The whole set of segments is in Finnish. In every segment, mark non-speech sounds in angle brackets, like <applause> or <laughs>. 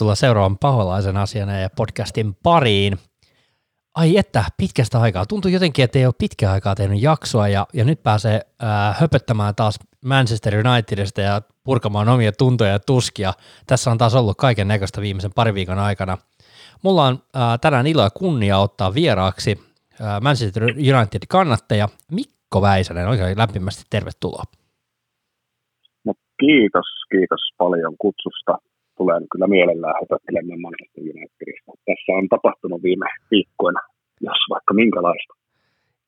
tervetuloa seuraavan paholaisen asian ja podcastin pariin. Ai että, pitkästä aikaa. Tuntuu jotenkin, että ei ole pitkää aikaa tehnyt jaksoa ja, ja nyt pääsee ää, höpöttämään taas Manchester Unitedista ja purkamaan omia tuntoja ja tuskia. Tässä on taas ollut kaiken näköistä viimeisen parin viikon aikana. Mulla on ää, tänään ilo ja kunnia ottaa vieraaksi ää, Manchester United kannattaja Mikko Väisänen. Oikein lämpimästi tervetuloa. No kiitos, kiitos paljon kutsusta. Tulen kyllä mielellään höpöttelemään Manchester Unitedista. Tässä on tapahtunut viime viikkoina, jos vaikka minkälaista.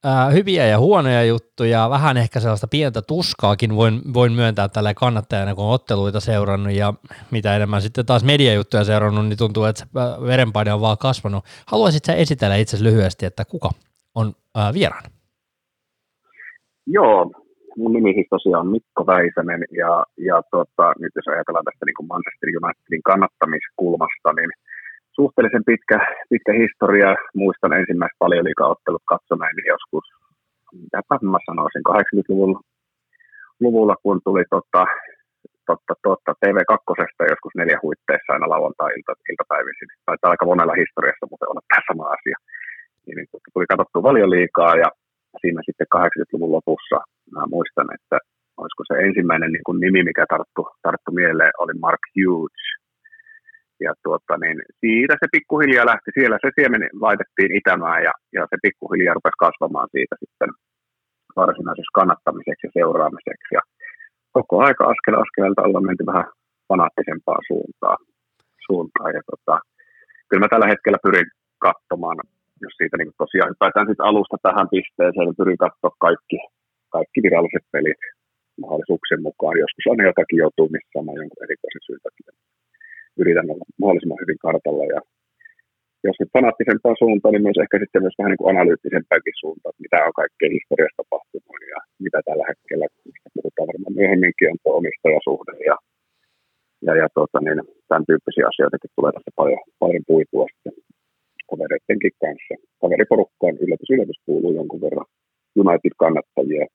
Ää, hyviä ja huonoja juttuja, vähän ehkä sellaista pientä tuskaakin voin, voin myöntää tällä kannattajana, kun on otteluita seurannut ja mitä enemmän sitten taas mediajuttuja seurannut, niin tuntuu, että se verenpaine on vaan kasvanut. Haluaisit sä esitellä itse lyhyesti, että kuka on ää, vieraana? Joo, mun nimi siis tosiaan Mikko Väisänen ja, ja tota, nyt jos ajatellaan tästä niin kuin Manchester Unitedin kannattamiskulmasta, niin suhteellisen pitkä, pitkä historia. Muistan ensimmäiset paljon liikaottelut katsoneeni joskus, mitäpä mä sanoisin, 80-luvulla, luvulla, kun tuli tota, totta, totta, TV2 joskus neljä huitteissa aina lauantai-ilta, iltapäivisin. Taitaa aika monella historiassa mutta olla tämä sama asia. Niin, niin tuli katsottu paljon liikaa ja siinä sitten 80-luvun lopussa mä muistan, että olisiko se ensimmäinen niin kuin nimi, mikä tarttu, tarttu mieleen, oli Mark Hughes. Ja tuota, niin siitä se pikkuhiljaa lähti, siellä se siemen laitettiin itämään ja, ja se pikkuhiljaa rupesi kasvamaan siitä sitten varsinaisessa kannattamiseksi ja seuraamiseksi. Ja koko aika askel askeleelta ollaan menty vähän fanaattisempaa suuntaan. suuntaan. Ja tota, kyllä mä tällä hetkellä pyrin katsomaan jos siitä niin tosiaan hypätään sitten alusta tähän pisteeseen, niin pyrin katsoa kaikki, kaikki viralliset pelit mahdollisuuksien mukaan. Joskus aina jotakin joutuu missaamaan jonkun erikoisen syyn takia. Yritän olla mahdollisimman hyvin kartalla ja jos nyt fanaattisempaan suuntaan, niin myös ehkä sitten myös vähän niin kuin analyyttisempääkin suuntaan, että mitä on kaikkea historiasta tapahtunut ja mitä tällä hetkellä, mistä puhutaan varmaan myöhemminkin, on tuo omistajasuhde ja, ja, ja tuota, niin, tämän tyyppisiä asioita tulee tässä paljon, paljon puitua sitten kavereidenkin kanssa. Kaveriporukkaan yllätys yllätys kuuluu jonkun verran United-kannattajia,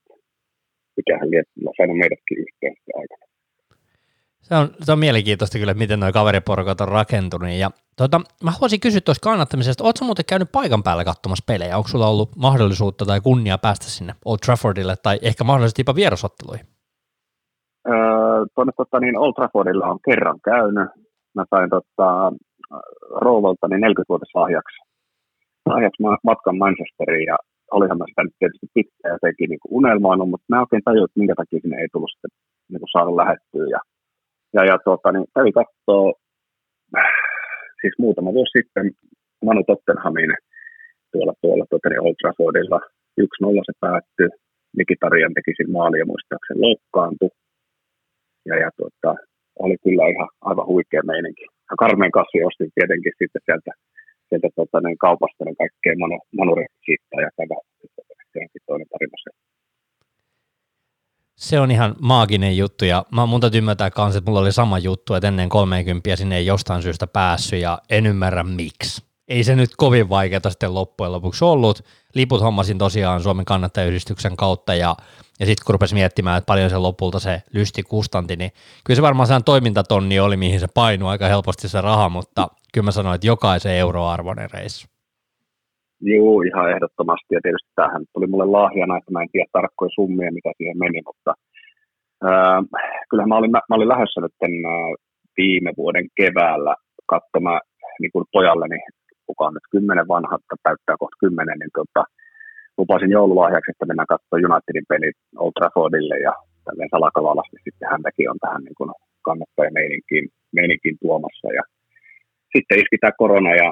mikähän saanut meidätkin yhteen aikana. Se on, se on mielenkiintoista kyllä, miten nuo kaveriporukat on rakentunut. Ja, tuota, mä haluaisin kysyä tuosta kannattamisesta. Oletko muuten käynyt paikan päällä katsomassa pelejä? Onko sulla ollut mahdollisuutta tai kunnia päästä sinne Old Traffordille tai ehkä mahdollisesti jopa vierasotteluihin? Öö, tuonne tota, niin Old Traffordilla on kerran käynyt. Mä sain tota, rouvalta niin 40-vuotislahjaksi lahjaksi matkan Manchesteriin ja olihan mä sitä nyt tietysti pitkään jotenkin niin unelmoinut, mutta mä oikein tajuin, että minkä takia sinne ei tullut sitten niin kuin saada lähettyä. Ja, ja, ja tuota, niin kävi katsoo, siis muutama vuosi sitten Manu Tottenhamin tuolla, tuolla tuota, niin Old Traffordilla 1-0 se päättyi. Mikitarian teki siinä maali ja muistaakseni loukkaantui. Ja, ja tuota, oli kyllä ihan aivan huikea meininki karmeen kassi ostin tietenkin sitten sieltä, sieltä tota, niin kaupasta niin kaikkea manu, ja tämä toinen tarina se. Se on ihan maaginen juttu ja mä, mun täytyy ymmärtää kanssa, että mulla oli sama juttu, että ennen 30 sinne ei jostain syystä päässyt ja en ymmärrä miksi ei se nyt kovin vaikeaa sitten loppujen lopuksi ollut. Liput hommasin tosiaan Suomen kannattajayhdistyksen kautta ja, ja sitten kun rupesi miettimään, että paljon se lopulta se lysti kustanti, niin kyllä se varmaan sehän toimintatonni oli, mihin se painui aika helposti se raha, mutta kyllä mä sanoin, että jokaisen euroarvoinen reissu. Joo, ihan ehdottomasti. Ja tietysti tämähän tuli mulle lahjana, että mä en tiedä tarkkoja summia, mitä siihen meni, mutta äh, kyllähän mä olin, mä, mä olin lähdössä nyt viime vuoden keväällä katsomaan niin kuin pojalleni kuka on nyt kymmenen vanha, täyttää kohta kymmenen, niin tota, lupasin joululahjaksi, että mennään katsomaan Unitedin pelit Old Traffordille ja tälleen salakavalasti sitten häntäkin on tähän niin kuin meininkiin, meininkiin tuomassa. Ja sitten iski tämä korona ja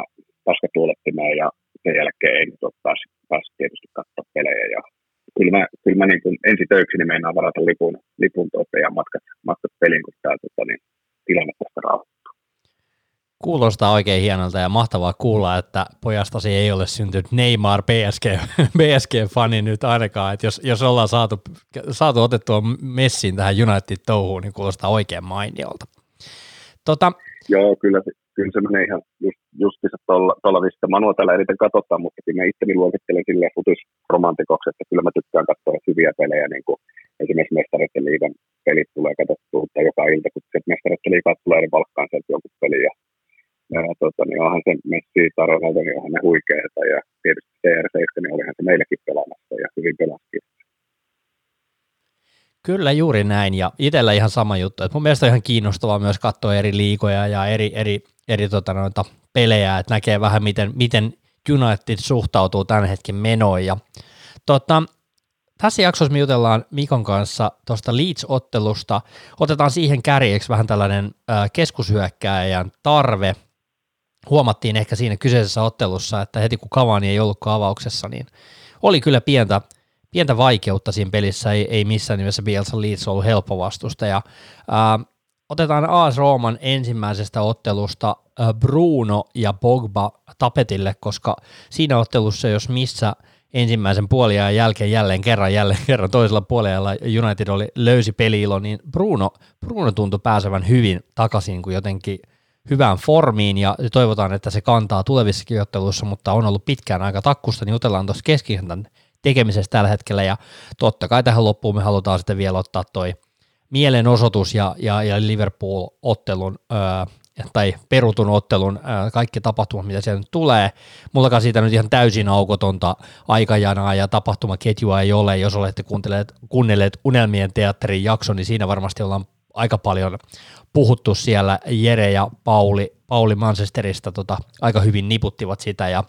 paskatuulettimeen ja sen jälkeen ei nyt päässyt, päässyt tietysti katsoa pelejä. Ja kyllä mä, kyllä mä niin kuin ensi töiksi niin meinaan varata lipun, lipun tuotte ja matkat, matkat peliin, kun tämä tota, niin, tilanne tästä rauhoittaa. Kuulostaa oikein hienolta ja mahtavaa kuulla, että pojastasi ei ole syntynyt Neymar PSG, <laughs> PSG-fani nyt ainakaan, että jos, jos ollaan saatu, saatu otettua messiin tähän United-touhuun, niin kuulostaa oikein mainiolta. Tota, Joo, kyllä, kyllä se menee ihan just, justiinsa tuolla, mistä Manua täällä eniten katsotaan, mutta kyllä mä itteni luokittelen silleen futisromantikoksi, että kyllä mä tykkään katsoa hyviä pelejä, niin kuin esimerkiksi Mestareiden liigan pelit tulee katsottua joka ilta, kun se Mestareiden tulee, niin valkkaan sieltä jonkun peli ja ja tota, niin onhan se Messi Taronalta, niin onhan ne huikeita ja tietysti CR7, niin olihan se meillekin pelaamassa ja hyvin pelasi. Kyllä juuri näin ja itsellä ihan sama juttu, että mun mielestä on ihan kiinnostavaa myös katsoa eri liikoja ja eri, eri, eri tota noita pelejä, että näkee vähän miten, miten United suhtautuu tämän hetken menoon ja tota, tässä jaksossa me jutellaan Mikon kanssa tuosta Leeds-ottelusta. Otetaan siihen kärjeksi vähän tällainen keskushyökkääjän tarve. Huomattiin ehkä siinä kyseisessä ottelussa, että heti kun Cavani ei ollutkaan avauksessa, niin oli kyllä pientä, pientä vaikeutta siinä pelissä, ei, ei missään nimessä Bielsa Leeds ollut helppo vastusta. Ja, äh, otetaan AS Rooman ensimmäisestä ottelusta Bruno ja Pogba tapetille, koska siinä ottelussa, jos missä – ensimmäisen puoliajan jälkeen jälleen kerran, jälleen kerran toisella puoliajalla United oli löysi peliilo, niin Bruno, Bruno tuntui pääsevän hyvin takaisin kuin jotenkin hyvään formiin ja toivotaan, että se kantaa tulevissakin otteluissa, mutta on ollut pitkään aika takkusta, niin jutellaan tuossa keskikentän tekemisestä tällä hetkellä ja totta kai tähän loppuun me halutaan sitten vielä ottaa toi mielenosoitus ja, ja, ja Liverpool-ottelun öö, tai perutun ottelun kaikki tapahtumat, mitä siellä nyt tulee. Mullakaan siitä nyt ihan täysin aukotonta aikajanaa ja tapahtumaketjua ei ole. Jos olette kuunnelleet, kuunnelleet Unelmien teatterin jakso, niin siinä varmasti ollaan aika paljon puhuttu siellä. Jere ja Pauli, Pauli Manchesterista tota, aika hyvin niputtivat sitä. Ja,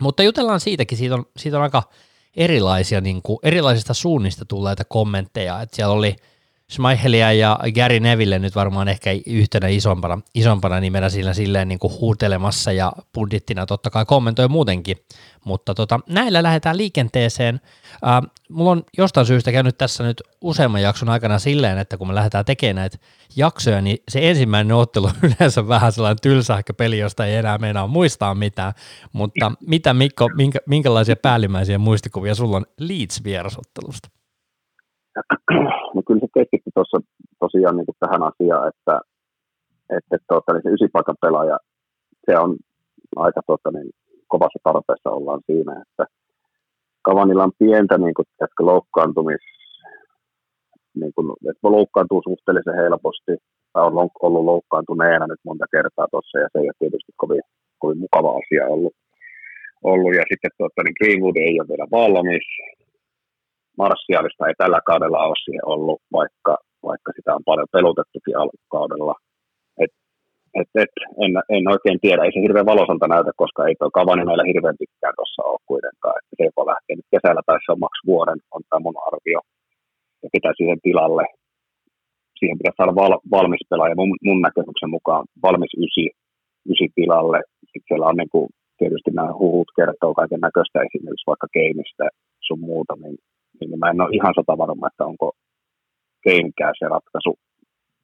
mutta jutellaan siitäkin, siitä on, siitä on aika erilaisia, niin kuin, erilaisista suunnista tulleita kommentteja. Että siellä oli – Schmeichelia ja Gary Neville nyt varmaan ehkä yhtenä isompana, isompana nimenä sillä silleen niin kuin huutelemassa ja budjettina totta kai kommentoi muutenkin, mutta tota, näillä lähdetään liikenteeseen. Äh, mulla on jostain syystä käynyt tässä nyt useamman jakson aikana silleen, että kun me lähdetään tekemään näitä jaksoja, niin se ensimmäinen ottelu on <laughs> yleensä vähän sellainen tylsähkö peli, josta ei enää meinaa muistaa mitään, mutta mitä Mikko, minkä, minkälaisia päällimmäisiä muistikuvia sulla on Leeds-vierasottelusta? No kyllä se keskittyi tuossa tosiaan niin kuin tähän asiaan, että, että tuota, niin se ysipaikan pelaaja, se on aika tuota, niin, kovassa tarpeessa ollaan siinä, että Kavanilla on pientä niin kuin, että loukkaantumis, niin kuin, että loukkaantuu suhteellisen helposti, tai on ollut loukkaantuneena nyt monta kertaa tuossa, ja se ei ole tietysti kovin, kovin mukava asia ollut. ollut. Ja sitten tuota, niin Greenwood ei ole vielä valmis, Marssialista ei tällä kaudella ole siihen ollut, vaikka, vaikka sitä on paljon pelutettukin alkukaudella. Et, et, et, en, en, oikein tiedä, ei se hirveän valosalta näytä, koska ei tuo Kavani meillä hirveän pitkään tuossa ole kuitenkaan. Että se joko lähtee nyt kesällä tai se on maks vuoden, on tämä mun arvio. Ja pitää siihen tilalle. Siihen pitäisi saada val, valmis pelaaja mun, mun näkemyksen mukaan valmis ysi, ysi tilalle. Sitten siellä on niin kuin, tietysti nämä huhut kertoo kaiken näköistä esimerkiksi vaikka Keinistä sun muuta, niin niin mä en ole ihan sata varma, että onko Keinkään se ratkaisu.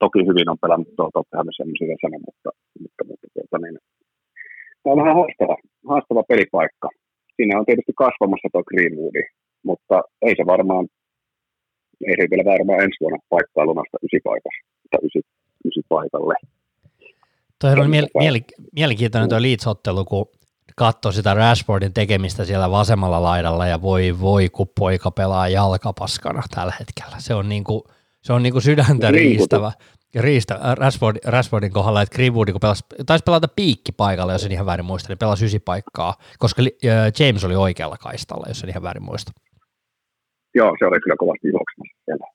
Toki hyvin on pelannut tuo Tottenhamin semmoisia sana, mutta, mutta, mutta tuota, niin, tämä on vähän haastava, haastava pelipaikka. Siinä on tietysti kasvamassa tuo Greenwoodi, mutta ei se varmaan, ei se vielä varmaan ensi vuonna paikkaa lunasta ysipaikassa, tai ysi, ysipaikalle. Toi on miel- miel- mielenkiintoinen tuo Leeds-ottelu, kun katsoi sitä Rashfordin tekemistä siellä vasemmalla laidalla ja voi voi, kun poika pelaa jalkapaskana tällä hetkellä. Se on niinku, se on niinku sydäntä riistävä. Riistä, äh, Rashford, Rashfordin kohdalla, että Greenwood, kun pelasi, taisi pelata piikki paikalla, jos en ihan väärin muista, niin pelasi ysi paikkaa, koska äh, James oli oikealla kaistalla, jos en ihan väärin muista. Joo, se oli kyllä kovasti juoksemassa siellä.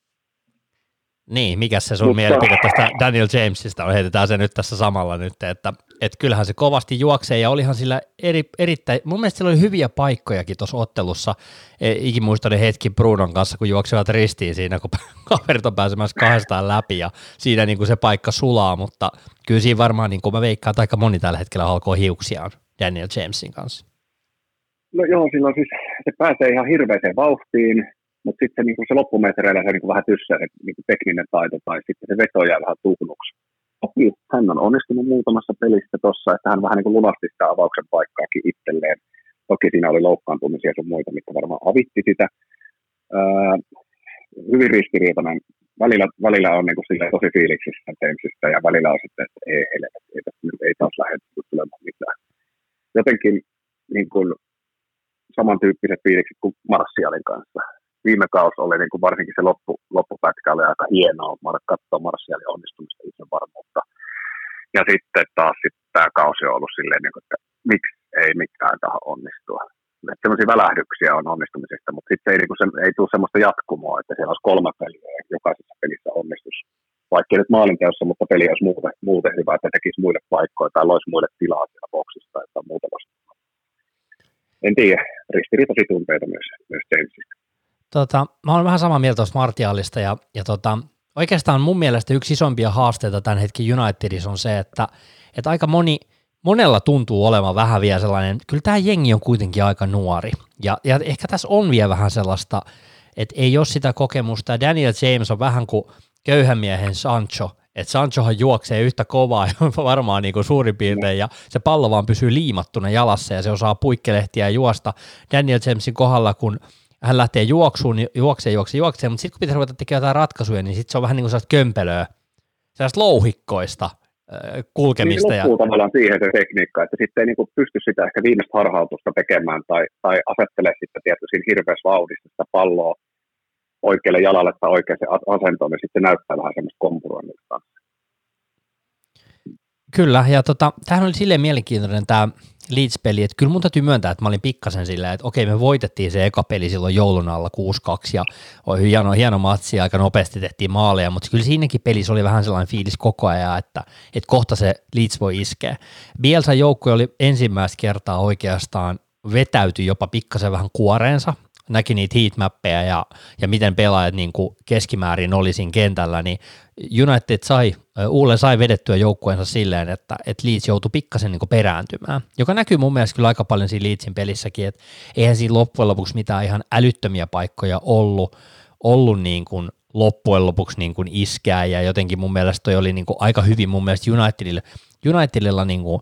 Niin, mikä se sun Mutta... mielipide tästä Daniel Jamesista on, heitetään se nyt tässä samalla nyt, että et kyllähän se kovasti juoksee ja olihan sillä eri, erittäin, mun mielestä sillä oli hyviä paikkojakin tuossa ottelussa, e, ikimuistainen hetki Brunon kanssa, kun juoksivat ristiin siinä, kun <laughs> kaverit on pääsemässä kahdestaan läpi ja siinä niin kuin se paikka sulaa, mutta kyllä siinä varmaan, niin kuin mä veikkaan, että aika moni tällä hetkellä halkoo hiuksiaan Daniel Jamesin kanssa. No joo, silloin siis se pääsee ihan hirveäseen vauhtiin, mutta sitten niin se loppumetreillä se niin vähän tyssää se niin tekninen taito tai sitten se veto jää vähän tuhnuksi. Toki hän on onnistunut muutamassa pelissä tuossa, että hän vähän niin kuin lunasti sitä avauksen paikkaakin itselleen. Toki siinä oli loukkaantumisia ja muita, mitkä varmaan avitti sitä. Öö, hyvin ristiriitainen. Välillä, välillä on niin kuin tosi fiiliksissä Jamesista ja välillä on sitten, että ei, ei, ei, ei, ei taas lähde tulemaan mitään. Jotenkin niin kuin, samantyyppiset fiilikset kuin Marssialin kanssa viime kausi oli niin kuin varsinkin se loppu, loppupätkä oli aika hienoa katsoa Marsialin onnistumista itsevarmuutta. Ja sitten taas sitten tämä kausi on ollut silleen, niin kuin, että miksi ei mikään taho onnistua. Että sellaisia välähdyksiä on onnistumisesta, mutta sitten ei, niin se, ei tule sellaista jatkumoa, että siellä olisi kolme peliä ja jokaisessa pelissä onnistus. Vaikka nyt maalinteossa, mutta peli olisi muuten, muuten hyvä, että tekisi muille paikkoja tai loisi muille tilaa siellä boksista tai muuta vastaavaa. En tiedä, ristiriitaisia tunteita myös, myös Jamesista. Tota, mä olen vähän samaa mieltä tuosta Martialista ja, ja tota, oikeastaan mun mielestä yksi isompia haasteita tämän hetken Unitedissa on se, että, että aika moni, monella tuntuu olevan vähän vielä sellainen, kyllä tämä jengi on kuitenkin aika nuori. Ja, ja ehkä tässä on vielä vähän sellaista, että ei ole sitä kokemusta. Daniel James on vähän kuin köyhän miehen Sancho, että Sanchohan juoksee yhtä kovaa <laughs> varmaan niin kuin suurin piirtein, ja se pallo vaan pysyy liimattuna jalassa, ja se osaa puikkelehtiä ja juosta. Daniel Jamesin kohdalla, kun hän lähtee juoksuun, niin juoksee, juoksee, juoksee, mutta sitten kun pitää ruveta tekemään jotain ratkaisuja, niin sitten se on vähän niin kuin sellaista kömpelöä, sellaista louhikkoista kulkemista. Niin loppuu ja... tavallaan siihen se tekniikka, että sitten ei niin kuin pysty sitä ehkä viimeistä harhautusta tekemään tai, tai asettelee sitten tietysti hirveässä vauhdissa sitä palloa oikealle jalalle tai oikeaan asentoon, niin sitten se näyttää vähän semmoista kompuroinnista. Kyllä, ja tota, tämähän oli silleen mielenkiintoinen tämä Leeds-peli, että kyllä mun täytyy myöntää, että mä olin pikkasen silleen, että okei, me voitettiin se eka peli silloin joulun alla 6-2, ja oli hieno, hieno matsi, aika nopeasti tehtiin maaleja, mutta kyllä siinäkin pelissä oli vähän sellainen fiilis koko ajan, että, että kohta se Leeds voi iskeä. Bielsa joukkue oli ensimmäistä kertaa oikeastaan vetäyty jopa pikkasen vähän kuoreensa, näki niitä heatmappeja ja, ja miten pelaajat niin kuin keskimäärin oli siinä kentällä, niin United sai, Ulle sai vedettyä joukkueensa silleen, että, että Leeds joutui pikkasen niin perääntymään, joka näkyy mun mielestä kyllä aika paljon siinä Leedsin pelissäkin, että eihän siinä loppujen lopuksi mitään ihan älyttömiä paikkoja ollut, ollut niin kuin loppujen lopuksi niin kuin iskeä ja jotenkin mun mielestä toi oli niin kuin aika hyvin mun mielestä Unitedilla, Unitedilla niin kuin,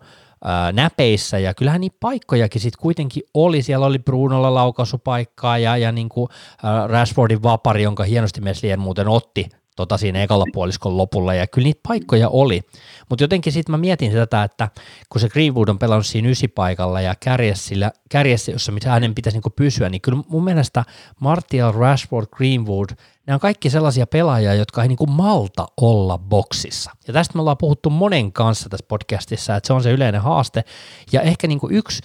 näpeissä, ja kyllähän niitä paikkojakin sitten kuitenkin oli, siellä oli Brunolla laukaisupaikkaa, ja, ja niin kuin, ää, Rashfordin vapari, jonka hienosti Meslien muuten otti tota siinä ekalla puoliskon lopulla, ja kyllä niitä paikkoja oli, mutta jotenkin sitten mä mietin sitä, että kun se Greenwood on pelannut siinä ysipaikalla ja kärjessä, kärjessä jossa mitä hänen pitäisi niinku pysyä, niin kyllä mun mielestä Martial, Rashford, Greenwood, ne on kaikki sellaisia pelaajia, jotka ei niinku malta olla boksissa. Ja tästä me ollaan puhuttu monen kanssa tässä podcastissa, että se on se yleinen haaste, ja ehkä niinku yksi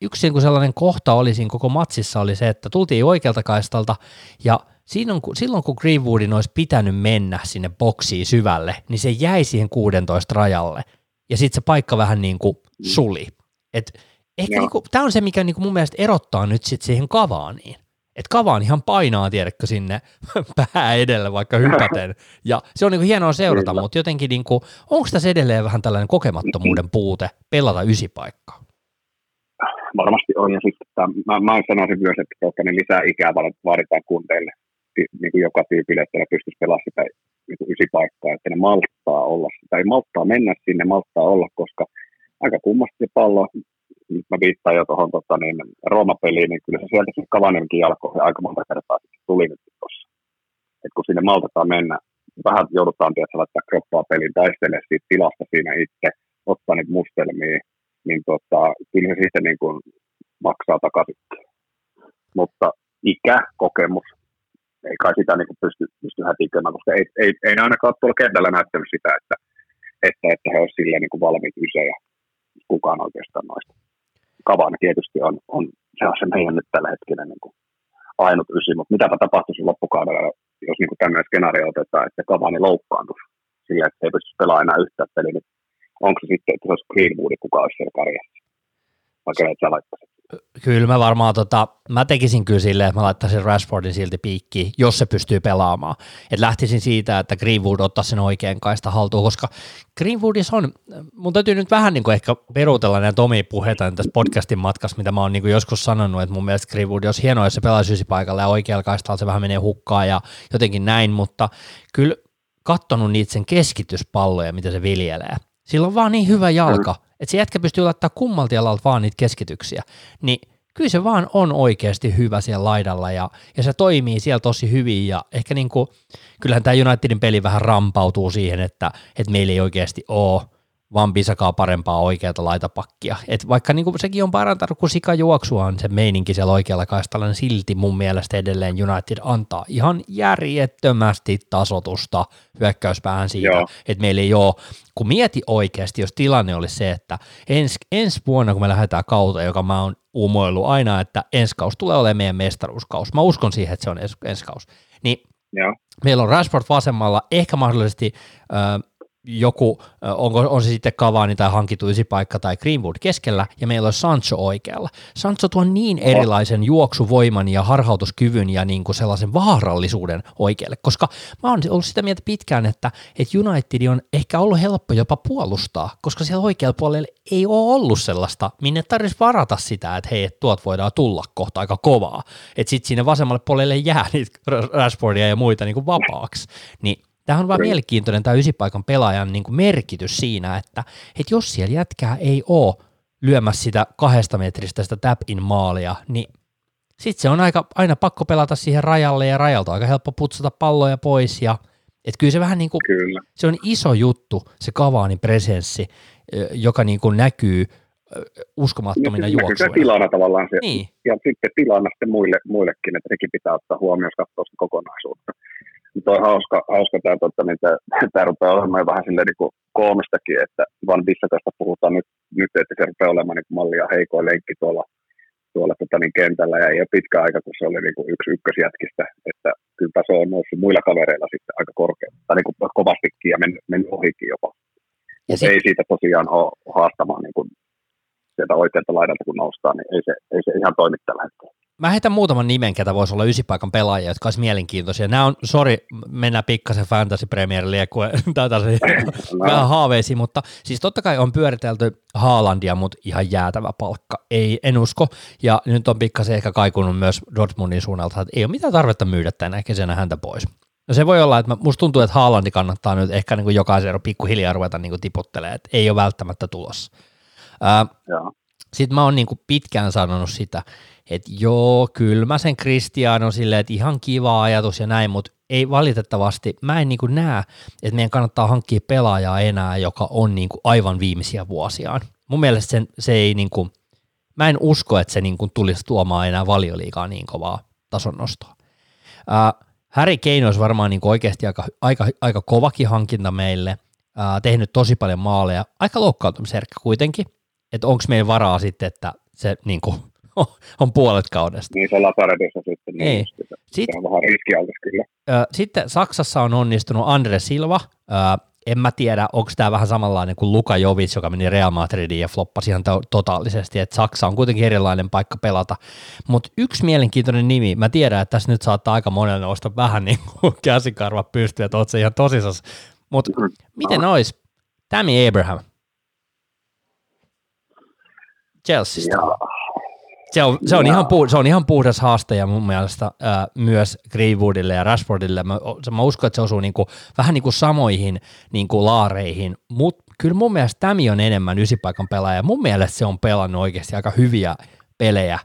yksi niin sellainen kohta oli siinä koko matsissa oli se, että tultiin oikealta kaistalta ja Silloin kun, silloin kun Greenwoodin olisi pitänyt mennä sinne boksiin syvälle, niin se jäi siihen 16 rajalle. Ja sitten se paikka vähän niin kuin suli. Et ehkä niin tämä on se, mikä niin kuin mun mielestä erottaa nyt sit siihen Kavaaniin. Että Kavaan ihan painaa, tiedätkö, sinne <laughs> pää edelle vaikka hypäten. Ja se on niin kuin hienoa seurata, Kyllä. mutta jotenkin niin kuin, onko tässä edelleen vähän tällainen kokemattomuuden puute pelata ysipaikkaa? Varmasti on, ja sitten mä, mä sanoisin myös, että tuota, niin lisää ikää vaaditaan kunteille niin kuin joka tyypille, että ne pystyisi pelaamaan sitä niin kuin ysipaikkaa, että ne malttaa olla ei malttaa mennä sinne, malttaa olla, koska aika kummasti se pallo, nyt mä viittaan jo tuohon tota, niin, Rooma-peliin, niin kyllä se sieltä se Kavanenkin jalkoihin aika monta kertaa tuli nyt tuossa. Et kun sinne maltetaan mennä, vähän joudutaan tietysti laittaa kroppaa peliin, taistele siitä tilasta siinä itse, ottaa niitä mustelmia, niin tota, kyllä se sitten niin kuin maksaa takaisin. Mutta ikä, kokemus, ei kai sitä niin pysty, pysty hätiköimään, koska ei, ei, ei ne ainakaan ole tuolla kentällä näyttänyt sitä, että, että, että he olisivat silleen niin valmiit ysejä kukaan oikeastaan noista. Kavani tietysti on, on, se on se meidän nyt tällä hetkellä niin kuin ainut ysi, mutta mitäpä tapahtuisi loppukaudella, jos niin tämmöinen skenaario otetaan, että Kavani loukkaantuisi sillä, että ei pysty pelaamaan enää yhtään peliä, niin onko se sitten, että se olisi Greenwood, kuka olisi siellä karjassa? Vaikka et sä laittaisit Kyllä mä varmaan, tota, mä tekisin kyllä silleen, että mä laittaisin Rashfordin silti piikkiin, jos se pystyy pelaamaan. Et lähtisin siitä, että Greenwood ottaa sen oikein kaista haltuun, koska Greenwoodissa on, mun täytyy nyt vähän niin kuin ehkä peruutella näitä omia puheita tässä podcastin matkassa, mitä mä oon niin kuin joskus sanonut, että mun mielestä Greenwood olisi hienoa, jos se pelaisi paikalla ja oikealla kaistalla se vähän menee hukkaan ja jotenkin näin, mutta kyllä kattonut niitä sen keskityspalloja, mitä se viljelee. Sillä on vaan niin hyvä jalka, että se jätkä pystyy laittaa kummalta jalalta vaan niitä keskityksiä, niin kyllä se vaan on oikeasti hyvä siellä laidalla ja, ja se toimii siellä tosi hyvin ja ehkä niin kuin, kyllähän tämä Unitedin peli vähän rampautuu siihen, että, että meillä ei oikeasti ole vaan Bisakaa parempaa oikeata laitapakkia. Et vaikka niinku sekin on parantanut, kun sika juoksua on se meininki siellä oikealla kaistalla, niin silti mun mielestä edelleen United antaa ihan järjettömästi tasotusta hyökkäyspäähän siitä, että meillä ei ole, kun mieti oikeasti, jos tilanne olisi se, että ens, ensi vuonna, kun me lähdetään kautta, joka mä oon umoillut aina, että ensi kaus tulee olemaan meidän mestaruuskaus. Mä uskon siihen, että se on ens, ensi kaus. Niin Joo. meillä on Rashford vasemmalla, ehkä mahdollisesti joku, onko, on se sitten Cavani tai hankittu paikka tai Greenwood keskellä, ja meillä on Sancho oikealla. Sancho tuo niin erilaisen juoksuvoiman ja harhautuskyvyn ja niin kuin sellaisen vaarallisuuden oikealle, koska mä oon ollut sitä mieltä pitkään, että, että United on ehkä ollut helppo jopa puolustaa, koska siellä oikealla puolella ei ole ollut sellaista, minne tarvitsisi varata sitä, että hei, tuot voidaan tulla kohta aika kovaa, että sitten sinne vasemmalle puolelle jää niitä Rashfordia ja muita niin kuin vapaaksi, niin Tämä on vaan mielenkiintoinen tämä ysipaikan pelaajan niin kuin merkitys siinä, että, että jos siellä jätkää ei ole lyömässä sitä kahdesta metristä sitä tap-in maalia, niin sitten se on aika, aina pakko pelata siihen rajalle ja rajalta on aika helppo putsata palloja pois ja että kyllä se vähän niin kuin, kyllä. se on iso juttu se Kavaanin presenssi, joka niin kuin näkyy uskomattomina niin, juoksuina. Se tilana tavallaan se, niin. ja sitten tilana sitten muille, muillekin, että sekin pitää ottaa huomioon, jos katsoo sitä kokonaisuutta. Mutta on hauska, hauska tämä, tota, niin tämä <laughs> rupeaa olemaan vähän silleen niin koomistakin, että Van Bissakasta puhutaan nyt, nyt, että se rupeaa olemaan niin mallia heikoin lenkki tuolla, tuolla tota, niin kentällä ja ei ole pitkä aika, kun se oli niin kuin yksi ykkösjätkistä, että kyllä taso on noussut muilla kavereilla sitten aika korkea, tai niin kuin kovastikin ja mennyt, mennyt ohikin jopa. Ja sit... ei siitä tosiaan ole haastamaan niin kuin sieltä oikealta laidalta kun noustaan, niin ei se, ei se ihan toimi tällä hetkellä. Mä heitän muutaman nimen, ketä voisi olla ysipaikan pelaajia, jotka olisi mielenkiintoisia. Nämä on, sori, mennään pikkasen Fantasy Premier League, vähän <laughs> haaveisiin, mutta siis totta kai on pyöritelty Haalandia, mutta ihan jäätävä palkka. Ei, en usko. Ja nyt on pikkasen ehkä kaikunut myös Dortmundin suunnalta, että ei ole mitään tarvetta myydä tänä kesänä häntä pois. No se voi olla, että musta tuntuu, että Haalandi kannattaa nyt ehkä niin kuin jokaisen ero pikkuhiljaa ruveta niin tiputtelemaan, että ei ole välttämättä tulossa. Sitten mä oon niin kuin pitkään sanonut sitä, että joo, kyllä mä sen Kristiano silleen, että ihan kiva ajatus ja näin, mutta ei valitettavasti, mä en niin näe, että meidän kannattaa hankkia pelaajaa enää, joka on niin kuin aivan viimeisiä vuosiaan. Mun mielestä sen, se ei niin kuin, mä en usko, että se niin kuin tulisi tuomaan enää valioliikaa niin kovaa tason nostoa. Uh, Harry Kane olisi varmaan niin kuin oikeasti aika, aika, aika kovakin hankinta meille, uh, tehnyt tosi paljon maaleja, aika loukkaantumisherkkä kuitenkin, että onko meillä varaa sitten, että se niin kuin, <laughs> on puolet kaudesta. Niin se Lazaretissa sitten. Niin Ei. Sitten, se on vähän riskialtis kyllä. sitten Saksassa on onnistunut Andre Silva. en mä tiedä, onko tämä vähän samanlainen kuin Luka Jovic, joka meni Real Madridiin ja floppasi ihan to- totaalisesti, että Saksa on kuitenkin erilainen paikka pelata. Mutta yksi mielenkiintoinen nimi, mä tiedän, että tässä nyt saattaa aika monelle nousta vähän <laughs> niin kuin käsikarva pystyä, että oot se ihan tosissas. Mutta mm. miten no. olisi Tammy Abraham? Chelseasta. Jaa. Se on, se, on ihan puu, se on ihan puhdas haaste mun mielestä ää, myös Greenwoodille ja Rashfordille. Mä, mä uskon, että se osuu niinku, vähän niin kuin samoihin niinku laareihin, mutta kyllä mun mielestä Tämi on enemmän ysipaikan pelaaja. Mun mielestä se on pelannut oikeasti aika hyviä pelejä.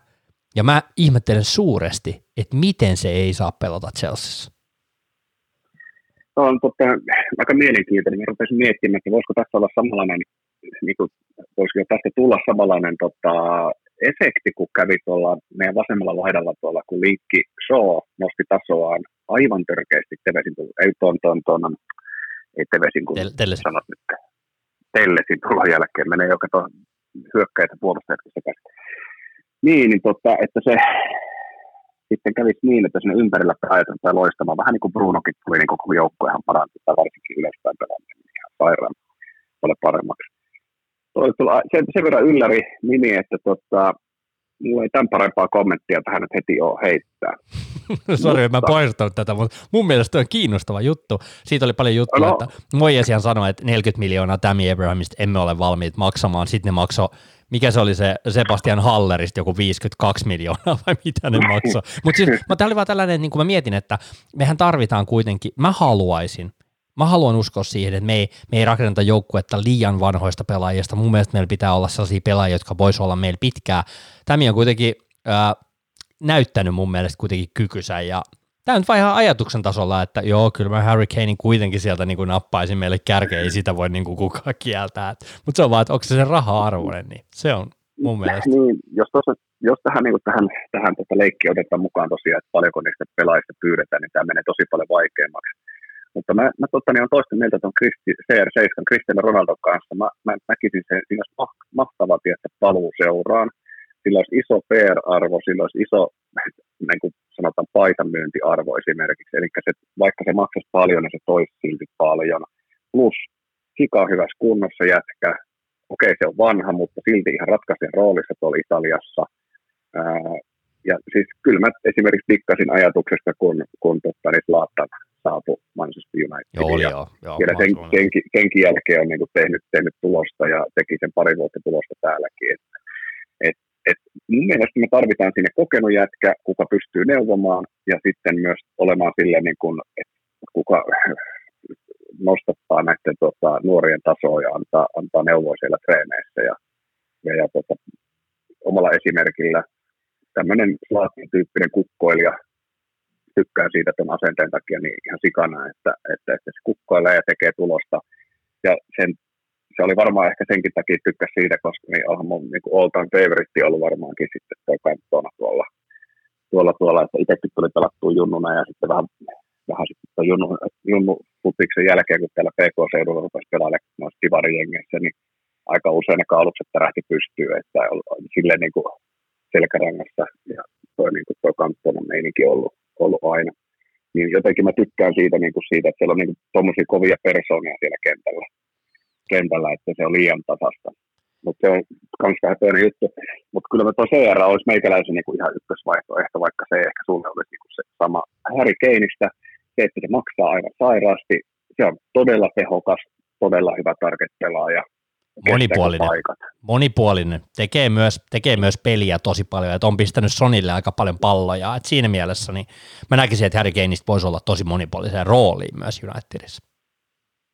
Ja mä ihmettelen suuresti, että miten se ei saa pelata Chelseassa. Se on totta, aika mielenkiintoinen. Mä rupesin miettimään, että voisiko tässä olla samanlainen, niin kuin, voisiko tästä tulla samanlainen tota, efekti, kun kävi tuolla meidän vasemmalla laidalla tuolla, kun Liikki Shaw nosti tasoaan aivan törkeästi Tevesin, ei tuon, tuon, tuon, ei Tevesin, kun Tel- sanot nyt, Tellesin tulon jälkeen, menee joka tuon hyökkäitä puolustajat sekaisin. Niin, niin tota, että se sitten kävisi niin, että sinne ympärillä päijät tai loistamaan, vähän niin kuin Brunokin tuli, niin koko joukkuehan paranti, tai varsinkin ylöspäin pelaaminen. Niin ihan sairaan paljon paremmaksi toi tulla sen, sen verran ylläri nimi, että tota, mulla ei tämän parempaa kommenttia tähän nyt heti ole heittää. <laughs> Sori, mä poistanut tätä, mutta mun mielestä on kiinnostava juttu. Siitä oli paljon juttua, no. että Moijesian sanoi, että 40 miljoonaa Tammy Abrahamista emme ole valmiit maksamaan. Sitten ne maksoi, mikä se oli se Sebastian Hallerista, joku 52 miljoonaa vai mitä ne maksoi. Mutta siis, <laughs> tämä oli vaan tällainen, niin kuin mä mietin, että mehän tarvitaan kuitenkin, mä haluaisin, Mä haluan uskoa siihen, että me ei, me ei rakenneta joukkuetta liian vanhoista pelaajista. Mun mielestä meillä pitää olla sellaisia pelaajia, jotka vois olla meillä pitkää. Tämä on kuitenkin ää, näyttänyt mun mielestä kuitenkin kykynsä ja Tämä on vain ihan ajatuksen tasolla, että joo, kyllä mä Harry Kanein kuitenkin sieltä niin kuin nappaisin meille kärkeen, ei sitä voi niin kuin kukaan kieltää. Mutta se on vaan, että onko se se raha-arvoinen, niin se on mun mielestä. Niin, jos, tossa, jos tähän, niin kuin tähän, tähän tota leikkiin otetaan mukaan tosiaan, että paljonko niistä pelaajista pyydetään, niin tämä menee tosi paljon vaikeammaksi. Mutta mä, mä totta, niin on toista mieltä tuon Kristi, CR7 Cristiano Ronaldon kanssa. Mä, mä näkisin sen, siinä olisi mahtava tietä paluu seuraan. Sillä olisi iso PR-arvo, sillä olisi iso, niin kuin sanotaan, paitanmyyntiarvo esimerkiksi. Eli se, vaikka se maksaisi paljon, niin se toisi silti paljon. Plus, sika hyvässä kunnossa jätkä. Okei, se on vanha, mutta silti ihan ratkaisen roolissa tuolla Italiassa. Ää, ja siis kyllä mä esimerkiksi dikkasin ajatuksesta, kun, kun totta, niin Zlatan saapu Manchester United. Joo, oli joo. joo ja sen, senkin jälkeen on niin kuin tehnyt, tehnyt tulosta ja teki sen pari vuotta tulosta täälläkin. Et, et, et mun mielestä me tarvitaan sinne kokenut jätkä, kuka pystyy neuvomaan ja sitten myös olemaan sille, niin kuin, että kuka <laughs> nostattaa näiden tota, nuorien tasoa ja antaa, antaa neuvoa siellä treeneissä. Ja, ja, ja tota, omalla esimerkillä tämmöinen tyyppinen kukkoilija, tykkää siitä tämän asenteen takia niin ihan sikana, että, että, että se kukkoilee ja tekee tulosta. Ja sen, se oli varmaan ehkä senkin takia tykkäsi siitä, koska niin onhan mun niin kuin all time favorite ollut varmaankin sitten tuo kantona tuolla, tuolla, tuolla, että itsekin tuli pelattua junnuna ja sitten vähän, vähän sitten junnu, junnu jälkeen, kun täällä PK-seudulla rupesi pelailemaan noissa kivarijengeissä, niin aika usein ne kaulukset tärähti pystyy, että silleen niin kuin selkärangassa ja tuo, niin kuin tuo kanttonan meininki ollut, ollut aina. Niin jotenkin mä tykkään siitä, niin kuin siitä että siellä on niin tuommoisia kovia persoonia siellä kentällä, kentällä, että se on liian tasasta. Mutta se on myös vähän toinen juttu. Mutta kyllä mä tuo CR olisi meikäläisen niin kuin ihan ykkösvaihtoehto, vaikka se ehkä sulle olisi niin kuin se sama Harry Keinistä. Se, että se maksaa aivan sairaasti. Se on todella tehokas, todella hyvä target-pelaaja monipuolinen, monipuolinen. Tekee myös, tekee myös peliä tosi paljon, että on pistänyt Sonille aika paljon palloja, et siinä mielessä niin mä näkisin, että Harry Kaneista voisi olla tosi monipuoliseen rooliin myös Unitedissa.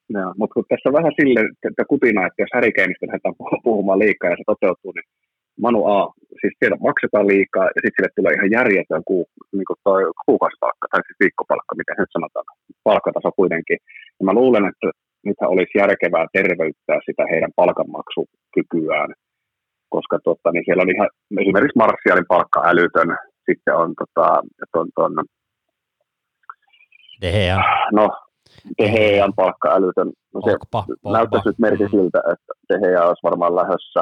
Joo, mutta kun tässä on vähän sille, että kutina, että jos Harry Kaneista lähdetään puhumaan liikaa ja se toteutuu, niin Manu A, siis siellä maksetaan liikaa ja sitten sille tulee ihan järjetön kuu, niin kuin toi kuukausipalkka tai siis viikkopalkka, miten nyt sanotaan, palkkataso kuitenkin. Ja mä luulen, että nythän olisi järkevää terveyttää sitä heidän palkanmaksukykyään, koska totta, niin siellä on ihan, esimerkiksi Marsialin palkka älytön, sitten on tota, ton, ton, Dehea. No, Dehean palkka älytön. No se Pogba. näyttäisi nyt merkki siltä, että Dehea olisi varmaan lähössä,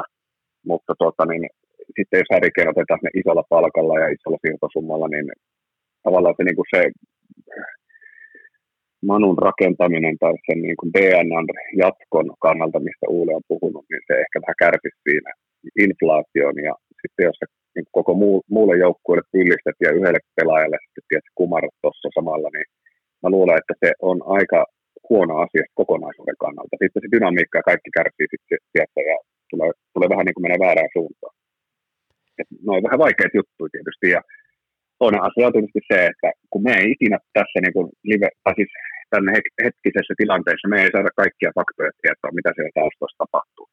mutta tota, niin, sitten jos Harry otetaan ne isolla palkalla ja isolla siirtosummalla, niin tavallaan se, niin kuin se Manun rakentaminen tai sen niin kuin DNAn jatkon kannalta, mistä Uule on puhunut, niin se ehkä vähän kärsisi siinä inflaation ja sitten jos se niin koko muu, muulle joukkueelle pyllistet ja yhdelle pelaajalle sitten tietysti kumarat tuossa samalla, niin mä luulen, että se on aika huono asia kokonaisuuden kannalta. Sitten se dynamiikka ja kaikki kärsii sitten sieltä ja tulee, tulee vähän niin kuin mennä väärään suuntaan. Et ne on vähän vaikeat juttuja tietysti ja toinen asia on tietysti se, että kun me ei ikinä tässä niin kuin live, tai siis tänne hetkisessä tilanteessa, me ei saada kaikkia faktoja tietoa, mitä siellä taustassa tapahtuu.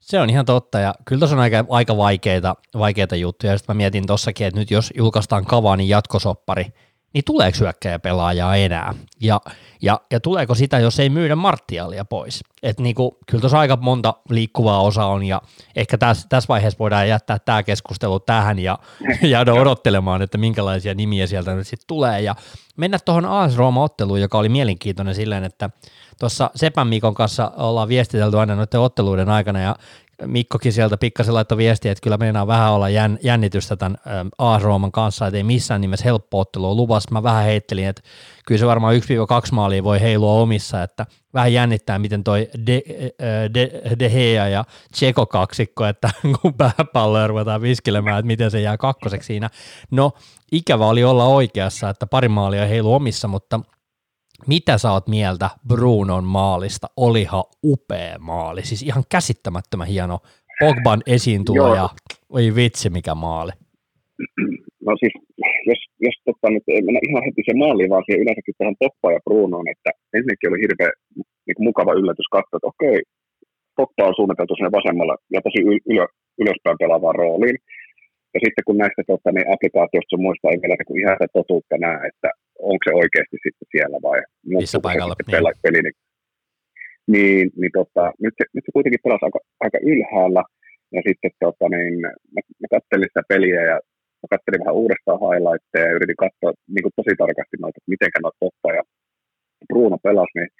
Se on ihan totta, ja kyllä tuossa on aika, aika vaikeita, vaikeita juttuja, ja sitten mä mietin tossakin, että nyt jos julkaistaan Kavanin jatkosoppari, niin tuleeko pelaajaa enää? Ja, ja, ja tuleeko sitä, jos ei myydä Martialia pois? Et niinku, kyllä tuossa aika monta liikkuvaa osa on, ja ehkä tässä täs vaiheessa voidaan jättää tämä keskustelu tähän ja <laughs> jäädä odottelemaan, että minkälaisia nimiä sieltä nyt sitten tulee. Ja mennä tuohon AS Rooma-otteluun, joka oli mielenkiintoinen silleen, että tuossa Sepän Mikon kanssa ollaan viestitelty aina noiden otteluiden aikana, ja Mikkokin sieltä pikkasen laittoi viestiä, että kyllä meinaa vähän olla jän, jännitystä tämän AS Rooman kanssa, että ei missään nimessä helppo ottelu luvassa. Mä vähän heittelin, että kyllä se varmaan 1-2 maalia voi heilua omissa, että vähän jännittää, miten toi De, De, De ja Tseko kaksikko, että <laughs> kun pääpalloja ruvetaan viskelemään, että miten se jää kakkoseksi siinä. No, ikävä oli olla oikeassa, että pari maalia heilu omissa, mutta mitä sä oot mieltä Brunon maalista? Olihan upea maali, siis ihan käsittämättömän hieno Pogban esiintulo ja oi vitsi mikä maali. No siis, jos, jos tota, nyt ei mennä ihan heti se maali, vaan siihen yleensäkin tähän Pogba ja Brunoon, että ensinnäkin oli hirveän niin mukava yllätys katsoa, että okei, Pogba on suunniteltu sinne vasemmalla ja tosi ylö, ylöspäin pelaavaan rooliin. Ja sitten kun näistä tota, niin applikaatioista sun muista ei vielä niin ihan sitä totuutta näe, että onko se oikeasti sitten siellä vai missä paikalla se niin. peli, niin, niin, niin tota, nyt, se, nyt se kuitenkin pelasi aika, aika ylhäällä, ja sitten tota, niin, mä, mä kattelin sitä peliä ja mä katselin vähän uudestaan highlightteja ja yritin katsoa niin kuin tosi tarkasti noita, että miten noita Toppa ja Bruno pelasi, niin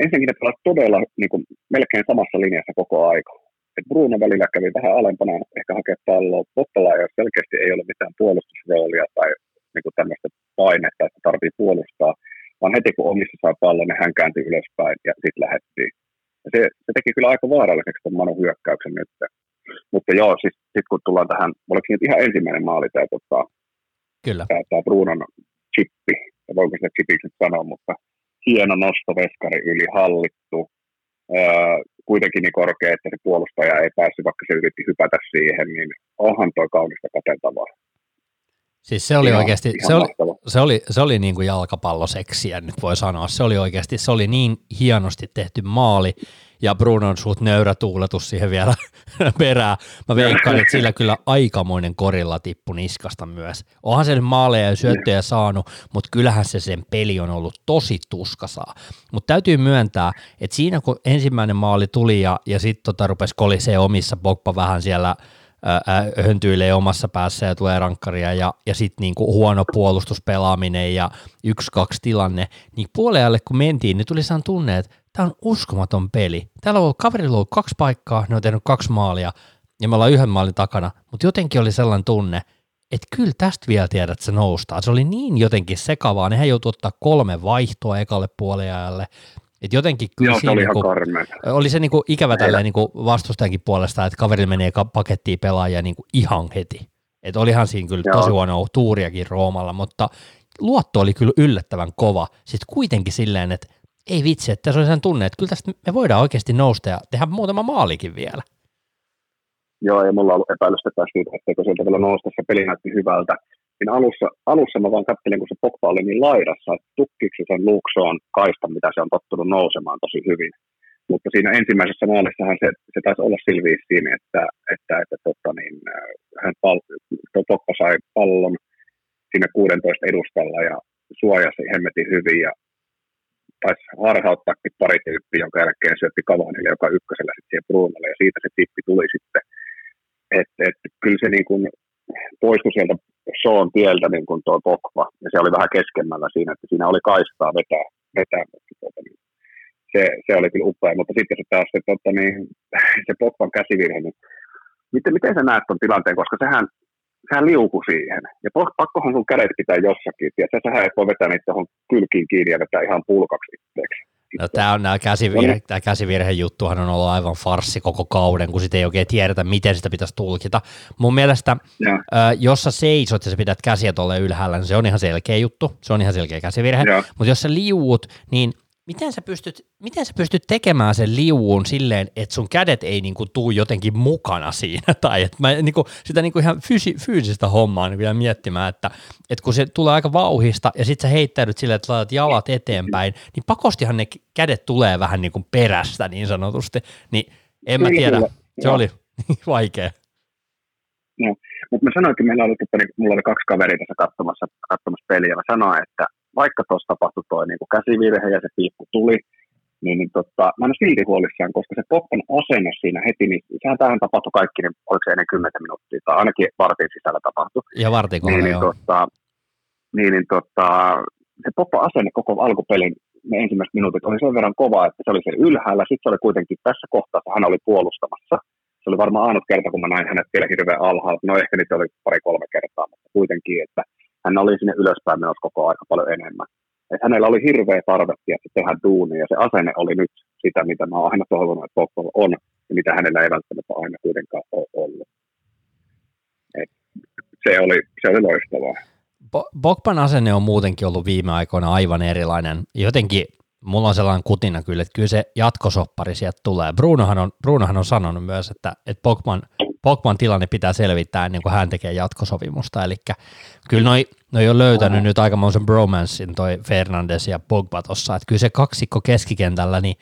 ensinnäkin ne pelasivat todella niin kuin, melkein samassa linjassa koko aika. Et Bruno välillä kävi vähän alempana ehkä hakea palloa. Toppala ei selkeästi ei ole mitään puolustusroolia tai niin kuin tämmöistä painetta, että tarvii puolustaa, vaan heti kun omissa saa pallon, niin hän kääntyi ylöspäin ja sitten lähettiin. Ja se, se, teki kyllä aika vaaralliseksi tuon Manu hyökkäyksen nyt. Mutta joo, siis sit kun tullaan tähän, oliko nyt ihan ensimmäinen maali tämä, tota, Kyllä. tämä, tämä Brunon chippi, ja voiko sitä chipiksi sanoa, mutta hieno nosto veskari yli hallittu, öö, kuitenkin niin korkea, että se puolustaja ei päässyt, vaikka se yritti hypätä siihen, niin onhan tuo kaunista kateltavaa. Siis se oli ihan, oikeasti, ihan se, oli, se oli, se oli niin kuin jalkapalloseksiä, nyt voi sanoa. Se oli oikeasti, se oli niin hienosti tehty maali, ja Brunon suut nöyrä tuuletus siihen vielä <laughs> perään. Mä veikkaan, että sillä kyllä aikamoinen korilla tippu niskasta myös. Onhan se nyt maaleja ja syöttöjä saanut, mutta kyllähän se sen peli on ollut tosi tuskasaa. Mutta täytyy myöntää, että siinä kun ensimmäinen maali tuli ja, ja sitten tota rupesi kolisee omissa, Pogba vähän siellä – höntyilee omassa päässä ja tulee rankkaria ja, ja sitten niinku huono puolustuspelaaminen ja yksi-kaksi tilanne, niin puolelle kun mentiin, niin tuli saan tunne, että tämä on uskomaton peli. Täällä on ollut, kaverilla ollut kaksi paikkaa, ne on tehnyt kaksi maalia ja me ollaan yhden maalin takana, mutta jotenkin oli sellainen tunne, että kyllä tästä vielä tiedät, että se noustaa. Se oli niin jotenkin sekavaa, nehän joutui ottaa kolme vaihtoa ekalle puoliajalle, et jotenkin kyllä Joo, siinä oli, niinku, oli se niinku ikävä tälleen niinku vastustajankin puolesta, että kaveri menee pakettiin pelaajia niinku ihan heti. Et olihan siinä kyllä Joo. tosi huono tuuriakin Roomalla, mutta luotto oli kyllä yllättävän kova. Sitten kuitenkin silleen, että ei vitsi, että se oli sen tunne, että kyllä tästä me voidaan oikeasti nousta ja tehdä muutama maalikin vielä. Joo, ja mulla on ollut epäilystä tästä, että sieltä vielä nousta, se peli näytti hyvältä siinä alussa, alussa mä vaan kattelin, kun se Pogba oli niin laidassa, että tukkiksi sen Luxoon kaista, mitä se on tottunut nousemaan tosi hyvin. Mutta siinä ensimmäisessä maalissahan se, se taisi olla silviis siinä, että, että, että totta niin, äh, hän pal, Pogba sai pallon siinä 16 edustalla ja suojasi hemmetin hyvin ja taisi harhauttaakin pari tyyppiä, jonka jälkeen syötti Kavanille, joka ykkösellä sitten siihen Brunolle, ja siitä se tippi tuli sitten. Että et, kyllä se niin kuin poistui sieltä Sean tieltä niin kuin tuo Pogba, ja se oli vähän keskemmällä siinä, että siinä oli kaistaa vetää, vetää mutta tuota, niin, se, se, oli kyllä upea, mutta sitten se taas se, tuota, niin, se Pogban käsivirhe, niin miten, miten sä näet tuon tilanteen, koska sehän, sehän liukui siihen, ja pakkohan sun kädet pitää jossakin, ja sähän et voi vetää niitä tuohon kylkiin kiinni ja vetää ihan pulkaksi itseksi. No, tämä on nämä käsivirhe, tämä käsivirhejuttuhan on ollut aivan farssi koko kauden, kun sitä ei oikein tiedetä, miten sitä pitäisi tulkita. Mun mielestä, ja. äh, jos sä seisot ja sä pidät käsiä tuolle ylhäällä, niin se on ihan selkeä juttu, se on ihan selkeä käsivirhe, mutta jos sä liuut, niin miten sä, pystyt, miten sä pystyt tekemään sen liuun silleen, että sun kädet ei niinku tuu jotenkin mukana siinä, <laughs> tai että mä niinku, sitä niinku ihan fysi, fyysistä hommaa niin vielä miettimään, että, että kun se tulee aika vauhista ja sit sä heittäydyt silleen, että laitat jalat eteenpäin, niin pakostihan ne kädet tulee vähän niinku perästä niin sanotusti, niin en mä tiedä, se oli <laughs> vaikea. No, mutta mä sanoinkin, meillä oli, että niin, mulla oli kaksi kaveria tässä katsomassa, katsomassa peliä, mä sanoin, että vaikka tuossa tapahtui tuo niin käsivirhe ja se piippu tuli, niin, niin tota, mä en ole silti huolissaan, koska se Poppan asenne siinä heti, niin sehän tähän tapahtui kaikki, niin oliko se ennen 10 minuuttia, tai ainakin vartin sisällä tapahtui. Ja vartin niin, niin, tota, niin, niin tota, se Poppa asenne koko alkupelin ne ensimmäiset minuutit oli sen verran kova, että se oli se ylhäällä, sitten se oli kuitenkin tässä kohtaa, hän oli puolustamassa. Se oli varmaan ainut kerta, kun mä näin hänet vielä hirveän alhaalta. No ehkä nyt oli pari-kolme kertaa, mutta kuitenkin, että hän oli sinne ylöspäin menossa koko aika paljon enemmän. Et hänellä oli hirveä tarve tehdä duunia, ja se asenne oli nyt sitä, mitä mä oon aina toivonut, että Pogba on, ja mitä hänellä ei välttämättä aina kuitenkaan ole ollut. Et se, oli, se oli loistavaa. Bogban asenne on muutenkin ollut viime aikoina aivan erilainen. Jotenkin mulla on sellainen kutina kyllä, että kyllä se jatkosoppari sieltä tulee. Brunohan on, Brunohan on sanonut myös, että, että Bogman Pogban tilanne pitää selvittää ennen kuin hän tekee jatkosopimusta, eli kyllä noi, noi on löytänyt Oho. nyt aikamoisen bromanssin toi Fernandes ja Pogba tossa, että kyllä se kaksikko keskikentällä, niin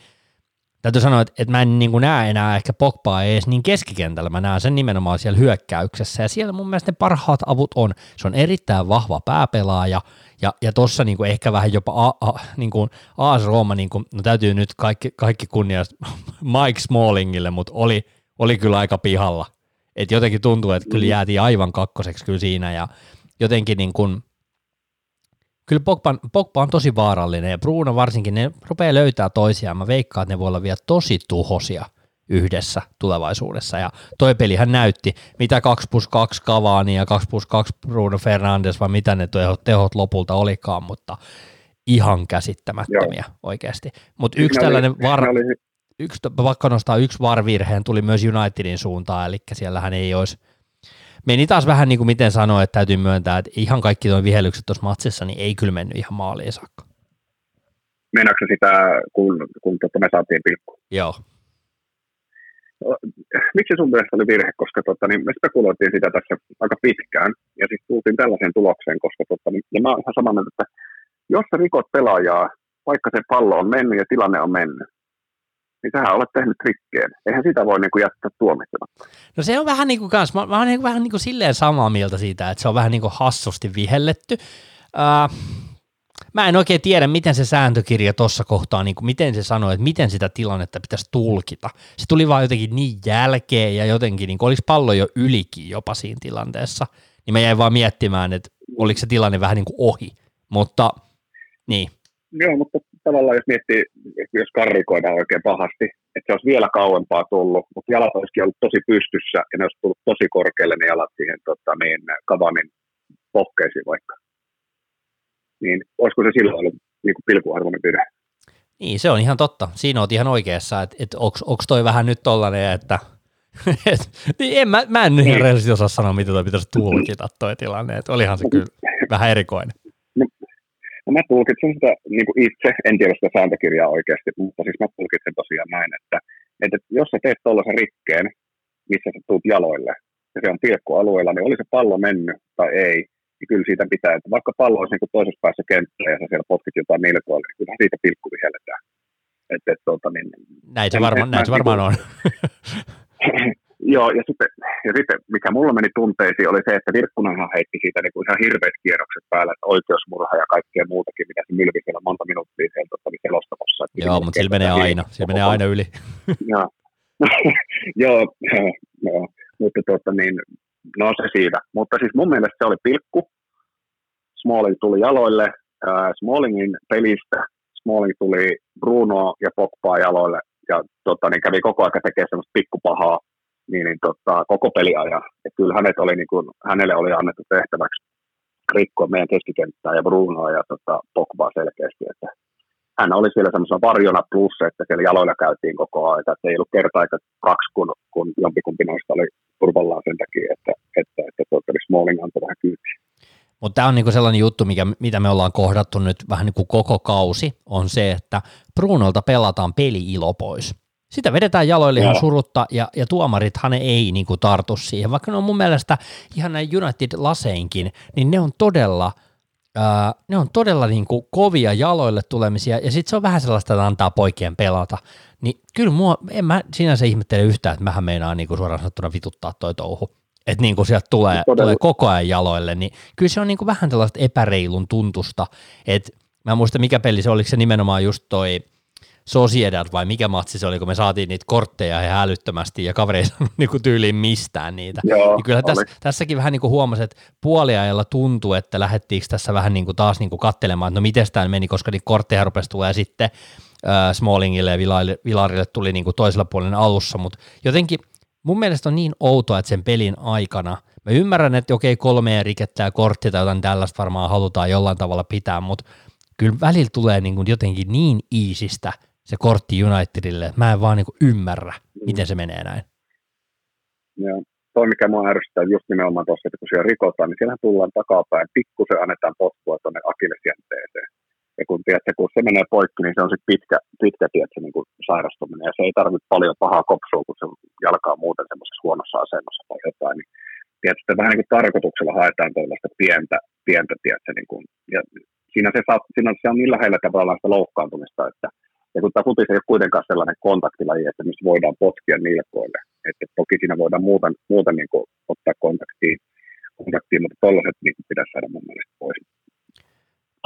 täytyy sanoa, että, että mä en niin kuin näe enää ehkä Pogbaa edes niin keskikentällä, mä näen sen nimenomaan siellä hyökkäyksessä, ja siellä mun mielestä ne parhaat avut on. Se on erittäin vahva pääpelaaja, ja, ja tuossa niin kuin ehkä vähän jopa a, a, niin kuin AS Rooma, niin kuin, no täytyy nyt kaikki, kaikki kunnia <laughs> Mike Smallingille, mutta oli, oli kyllä aika pihalla. Et jotenkin tuntuu, että kyllä mm. jäätiin aivan kakkoseksi kyllä siinä, ja jotenkin niin kuin, kyllä Pogba, Pogba on tosi vaarallinen ja Bruno varsinkin, ne rupeaa löytää toisiaan. Mä veikkaan, että ne voi olla vielä tosi tuhosia yhdessä tulevaisuudessa. Ja toi pelihän näytti, mitä 2 plus 2 Cavani ja 2 plus 2 Bruno Fernandes, vai mitä ne tehot, tehot lopulta olikaan, mutta ihan käsittämättömiä Joo. oikeasti. Mutta yksi tällainen oli, var, oli... yksi, vaikka nostaa yksi varvirheen, tuli myös Unitedin suuntaan, eli siellähän ei olisi meni taas vähän niin kuin miten sanoa, että täytyy myöntää, että ihan kaikki tuon vihellykset tuossa matsissa, niin ei kyllä mennyt ihan maaliin saakka. Meinaatko sitä, kun, kun totta me saatiin pilkku? Joo. Miksi sun mielestä oli virhe, koska totta, niin me spekuloitiin sitä tässä aika pitkään, ja sitten tultiin tällaiseen tulokseen, koska totta, niin, ja mä olen ihan samaa mieltä, että jos sä rikot pelaajaa, vaikka se pallo on mennyt ja tilanne on mennyt, niin sähän olet tehnyt rikkeen. Eihän sitä voi niin kuin jättää tuomitsematta. No se on vähän niin kuin kans, mä, mä olen niin kuin, vähän niin kuin silleen samaa mieltä siitä, että se on vähän niin kuin hassusti vihelletty. Uh, mä en oikein tiedä, miten se sääntökirja tuossa kohtaa, niin kuin miten se sanoi, että miten sitä tilannetta pitäisi tulkita. Se tuli vaan jotenkin niin jälkeen ja jotenkin, niin kuin, oliko pallo jo ylikin jopa siinä tilanteessa, niin mä jäin vaan miettimään, että oliko se tilanne vähän niin kuin ohi, mutta niin. Joo, mutta tavallaan jos miettii, jos karrikoidaan oikein pahasti, että se olisi vielä kauempaa tullut, mutta jalat olisikin ollut tosi pystyssä ja ne olisi tullut tosi korkealle ne jalat siihen tota, niin, kavanin pohkeisiin vaikka. Niin olisiko se silloin ollut niin kuin pilkuarvoinen virhe? Niin, se on ihan totta. Siinä olet ihan oikeassa, että, että onko toi vähän nyt tollainen, että <laughs> et, niin en, mä, mä en niin. ihan osaa sanoa, mitä toi pitäisi tulkita toi tilanne, että olihan se kyllä vähän erikoinen. No mä tulkitsen sitä niin kuin itse, en tiedä sitä sääntökirjaa oikeasti, mutta siis mä tulkitsen tosiaan näin, että, että jos sä teet tuollaisen rikkeen, missä sä tuut jaloille, ja se on pilkkualueella, niin oli se pallo mennyt tai ei, niin kyllä siitä pitää, että vaikka pallo olisi niin kuin toisessa päässä kenttää ja sä siellä potkit jotain nilkoille, niin kyllä siitä pilkku vihelletään. Että, että, tuota, niin, näin se, varma, näin se varmaan on. <laughs> Joo, ja sitten, ja sitten mikä mulla meni tunteisiin oli se, että Virkkunenhan heitti siitä niin kuin ihan hirveät kierrokset päällä, että oikeusmurha ja kaikkea muutakin, mitä se mylvi siellä monta minuuttia siellä tota, niin selostamossa. Joo, mutta sillä menee aina, sillä menee aina yli. <laughs> <laughs> Joo, joo, joo, mutta tota, niin, no se siitä. Mutta siis mun mielestä se oli pilkku. Smalling tuli jaloille. Äh, Smallingin pelistä Smalling tuli Bruno ja Pogba jaloille ja tota, niin kävi koko ajan tekemään semmoista pikkupahaa niin, niin tota, koko peliajan. Et kyllä hänet oli, niin kuin, hänelle oli annettu tehtäväksi rikkoa meidän keskikenttää ja Brunoa ja tota, Pogbaa selkeästi. Että hän oli siellä semmoisena varjona plus, että siellä jaloilla käytiin koko ajan. Että ei ollut kerta aika kaksi, kun, kun jompikumpi noista oli turvallaan sen takia, että, että, että, että tuota, Smalling antoi vähän kyytiä. Mutta tämä on niinku sellainen juttu, mikä, mitä me ollaan kohdattu nyt vähän niin kuin koko kausi, on se, että Brunolta pelataan peli-ilo pois sitä vedetään jaloille ihan surutta ja, ja tuomarithan ei niin kuin, tartu siihen, vaikka ne on mun mielestä ihan näin United-laseinkin, niin ne on todella, ää, ne on todella niin kuin, kovia jaloille tulemisia ja sitten se on vähän sellaista, että antaa poikien pelata. Niin kyllä mua, en mä sinänsä ihmettele yhtään, että mähän meinaa niin kuin suoraan sanottuna vituttaa toi touhu. Että niin kuin sieltä tulee, tulee koko ajan jaloille, niin kyllä se on niin kuin vähän tällaista epäreilun tuntusta, että mä en muista mikä peli se, oliko se nimenomaan just toi – Sociedad vai mikä matsi se oli, kun me saatiin niitä kortteja ihan älyttömästi ja kaveri ei saanut <laughs> niinku tyyliin mistään niitä. Joo, niin kyllä tässä, tässäkin vähän niin kuin huomasi, että puoliajalla tuntuu, että lähdettiinkö tässä vähän niin kuin taas niin kuin kattelemaan, että no miten tämä meni, koska niitä kortteja rupesi tulee sitten äh, Smallingille ja Vilarille tuli niin kuin toisella puolella alussa, mutta jotenkin mun mielestä on niin outoa, että sen pelin aikana, mä ymmärrän, että okei kolme rikettä ja kortti tai jotain tällaista varmaan halutaan jollain tavalla pitää, mutta kyllä välillä tulee niin kuin jotenkin niin iisistä – se kortti Unitedille, mä en vaan niin ymmärrä, mm. miten se menee näin. Joo. Toi, mikä mua ärsyttää just nimenomaan tuossa, että kun siellä rikotaan, niin siellä tullaan takapäin, pikkusen annetaan potkua tuonne akillesjänteeseen. Ja kun, tiedätkö, kun se menee poikki, niin se on sitten pitkä, pitkä tiedätkö, niin kuin sairastuminen. Ja se ei tarvitse paljon pahaa kopsua, kun se jalkaa muuten semmoisessa huonossa asennossa tai jotain. Niin, tiedätkö, vähän niin kuin tarkoituksella haetaan tällaista pientä, pientä tiedätkö, niin kuin, ja siinä se, saa, siinä se on niin lähellä tavallaan sitä loukkaantumista, että Ja kun tämä futis ei ole kuitenkaan sellainen kontaktilaji, että missä voidaan potkia nilkoille. Että toki siinä voidaan muuten, muuten niin kuin ottaa kontaktiin, kontaktiin mutta tuollaiset niin pitäisi saada mun mielestä pois.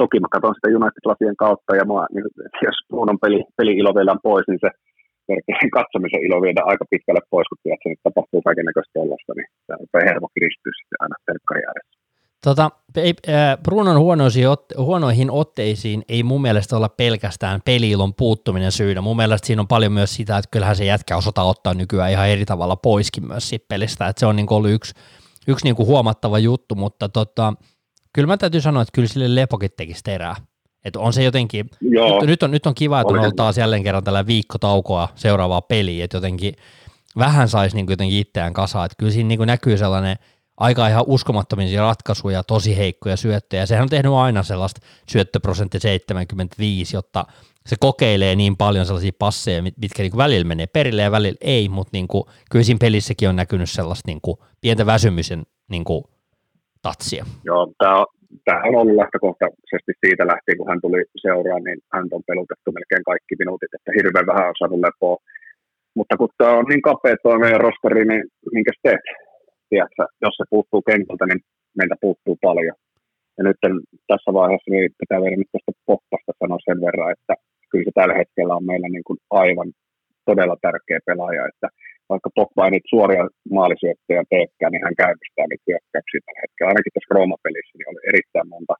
Toki mä katson sitä United-lasien kautta, ja mua, niin, jos Brunon peli, peli ilo vielä pois, niin se katsomisen ilo viedä aika pitkälle pois, kun tiedät, että tapahtuu kaiken näköistä tuollaista, niin se on hermo kiristyy sitten aina telkkari ääressä. Tota, ei, äh, Brunon huonoihin, otte, huonoihin otteisiin ei mun mielestä olla pelkästään peliilon puuttuminen syynä. Mun mielestä siinä on paljon myös sitä, että kyllähän se jätkä osataan ottaa nykyään ihan eri tavalla poiskin myös siitä pelistä. Että se on niin ollut yksi, yksi niin kuin huomattava juttu, mutta tota, kyllä mä täytyy sanoa, että kyllä sille lepokin tekisi terää. Että on se jotenkin, nyt, nyt, on, nyt on kiva, että on ollut taas jälleen kerran tällä viikkotaukoa seuraavaa peliä, että jotenkin vähän saisi niin jotenkin itseään kasaan, että kyllä siinä niin näkyy sellainen – aika ihan uskomattomia ratkaisuja, tosi heikkoja syöttöjä. Sehän on tehnyt aina sellaista syöttöprosentti 75, jotta se kokeilee niin paljon sellaisia passeja, mitkä niin välillä menee perille ja välillä ei, mutta niin kuin, kyllä siinä pelissäkin on näkynyt sellaista niin kuin, pientä väsymisen niin kuin, tatsia. Joo, tämä on, tämä on ollut lähtökohtaisesti siitä lähtien, kun hän tuli seuraan, niin hän on pelutettu melkein kaikki minuutit, että hirveän vähän on saanut lepoa. Mutta kun tämä on niin kapea tuo meidän rosteri, niin minkä teet? Tiedätkö, jos se puuttuu kentältä, niin meiltä puuttuu paljon. Ja nyt tässä vaiheessa niin pitää vielä nyt tästä poppasta sanoa sen verran, että kyllä se tällä hetkellä on meillä niin kuin aivan todella tärkeä pelaaja, että vaikka Pogba ei nyt suoria maalisyöttöjä teekään, niin hän käynnistää nyt hyökkäyksiä tällä hetkellä. Ainakin tässä Rooma-pelissä niin oli erittäin monta,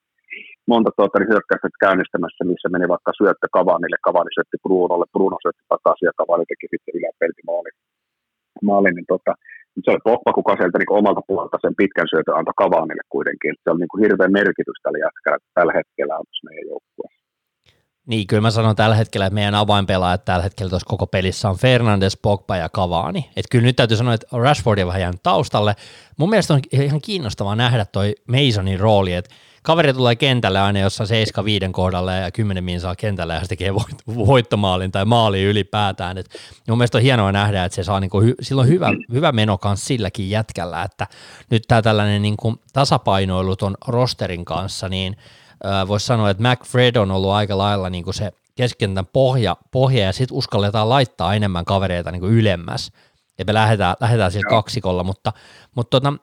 monta tuota, niin hyökkäystä käynnistämässä, missä meni vaikka syöttö Kavanille, Kavani syötti Brunolle, Bruno syötti takaisin ja Kavani teki sitten yläpelti maali. maali niin tota, se oli Poppa, kuka sieltä niin omalta puolelta sen pitkän syötön antoi Kavanille kuitenkin. Se on niin kuin hirveän merkitys tällä jätkällä tällä hetkellä on meidän joukkueessa. Niin, kyllä mä sanon tällä hetkellä, että meidän avainpelaajat tällä hetkellä tuossa koko pelissä on Fernandes, Pogba ja Cavani. Että kyllä nyt täytyy sanoa, että Rashford on vähän jäänyt taustalle. Mun mielestä on ihan kiinnostavaa nähdä toi Masonin rooli, että kaveri tulee kentälle aina jossain 7-5 kohdalla ja 10 min saa kentälle ja se tekee voittomaalin tai maali ylipäätään. Et mun mielestä on hienoa nähdä, että se saa niinku, silloin hyvä, hyvä meno kanssa silläkin jätkällä, että nyt tämä tällainen niinku tasapainoilu ton rosterin kanssa, niin voisi sanoa, että McFred on ollut aika lailla niinku se keskentän pohja, pohja ja sitten uskalletaan laittaa enemmän kavereita niinku ylemmäs. Ja me lähdetään, lähdetään sillä kaksikolla, mutta, mutta tota,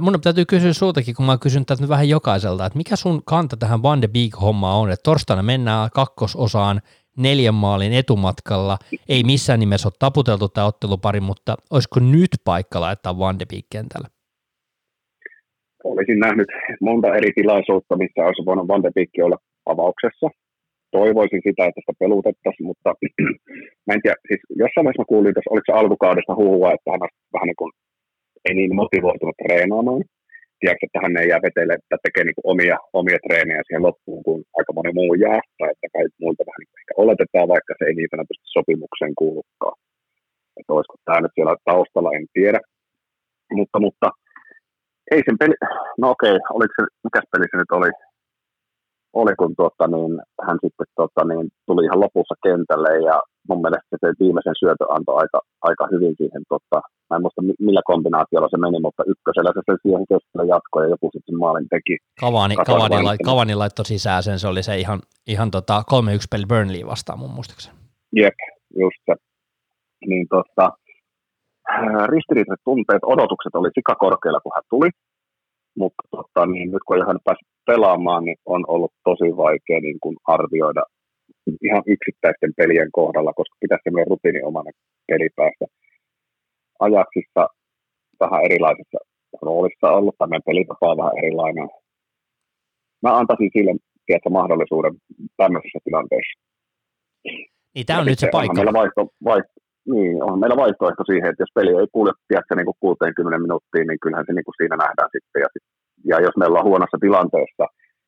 mun täytyy kysyä sultakin, kun mä kysyn tätä nyt vähän jokaiselta, että mikä sun kanta tähän Van de Beek-hommaan on, että torstaina mennään kakkososaan neljän maalin etumatkalla, ei missään nimessä ole taputeltu tämä ottelupari, mutta olisiko nyt paikka laittaa Van de Beek kentällä? Olisin nähnyt monta eri tilaisuutta, missä olisi voinut Van de Beek olla avauksessa. Toivoisin sitä, että sitä pelutettaisiin, mutta <clears throat> mä en tiedä, siis jossain vaiheessa mä kuulin, että oliko se alkukaudesta huhua, että hän on vähän niin kuin ei niin motivoitunut treenaamaan. Tiedätkö, että hän ei jää vetelle, että tekee niin omia, omia treenejä siihen loppuun, kun aika moni muu jää, tai että kai muilta vähän niin ehkä oletetaan, vaikka se ei niin sanotusti sopimukseen kuulukaan. Että olisiko tämä nyt siellä taustalla, en tiedä. Mutta, mutta ei sen peli, no okei, oliko se, mikä peli se nyt oli, oli kun tuota, niin, hän sitten tuota, niin, tuli ihan lopussa kentälle ja mun mielestä se viimeisen syötö antoi aika, aika hyvin siihen, tota, mä en muista millä kombinaatiolla se meni, mutta ykkösellä se siihen keskellä jatkoi ja joku sitten maalin teki. Kavani, Kavani, lait, Kavani laittoi sisään sen, se oli se ihan, ihan tota 3-1 peli Burnley vastaan mun muistaakseni. Jep, just se. Niin tota, ristiriitaiset tunteet, odotukset oli sika korkealla, kun hän tuli, mutta tota, niin nyt kun hän pääsi pelaamaan, niin on ollut tosi vaikea niin kuin arvioida ihan yksittäisten pelien kohdalla, koska pitäisi semmoinen rutiiniomana peli päästä ajaksissa vähän erilaisessa roolissa ollut, tai meidän pelitapa on vähän erilainen. Mä antaisin sille tiedätkö, mahdollisuuden tämmöisessä tilanteessa. Niin tämä on nyt se paikka. Meillä vaihto, vaihto, niin, on meillä vaihtoehto siihen, että jos peli ei kuule tiedätkö, niin kuin 60 minuuttiin, niin kyllähän se niin kuin siinä nähdään sitten. Ja, ja jos meillä on huonossa tilanteessa,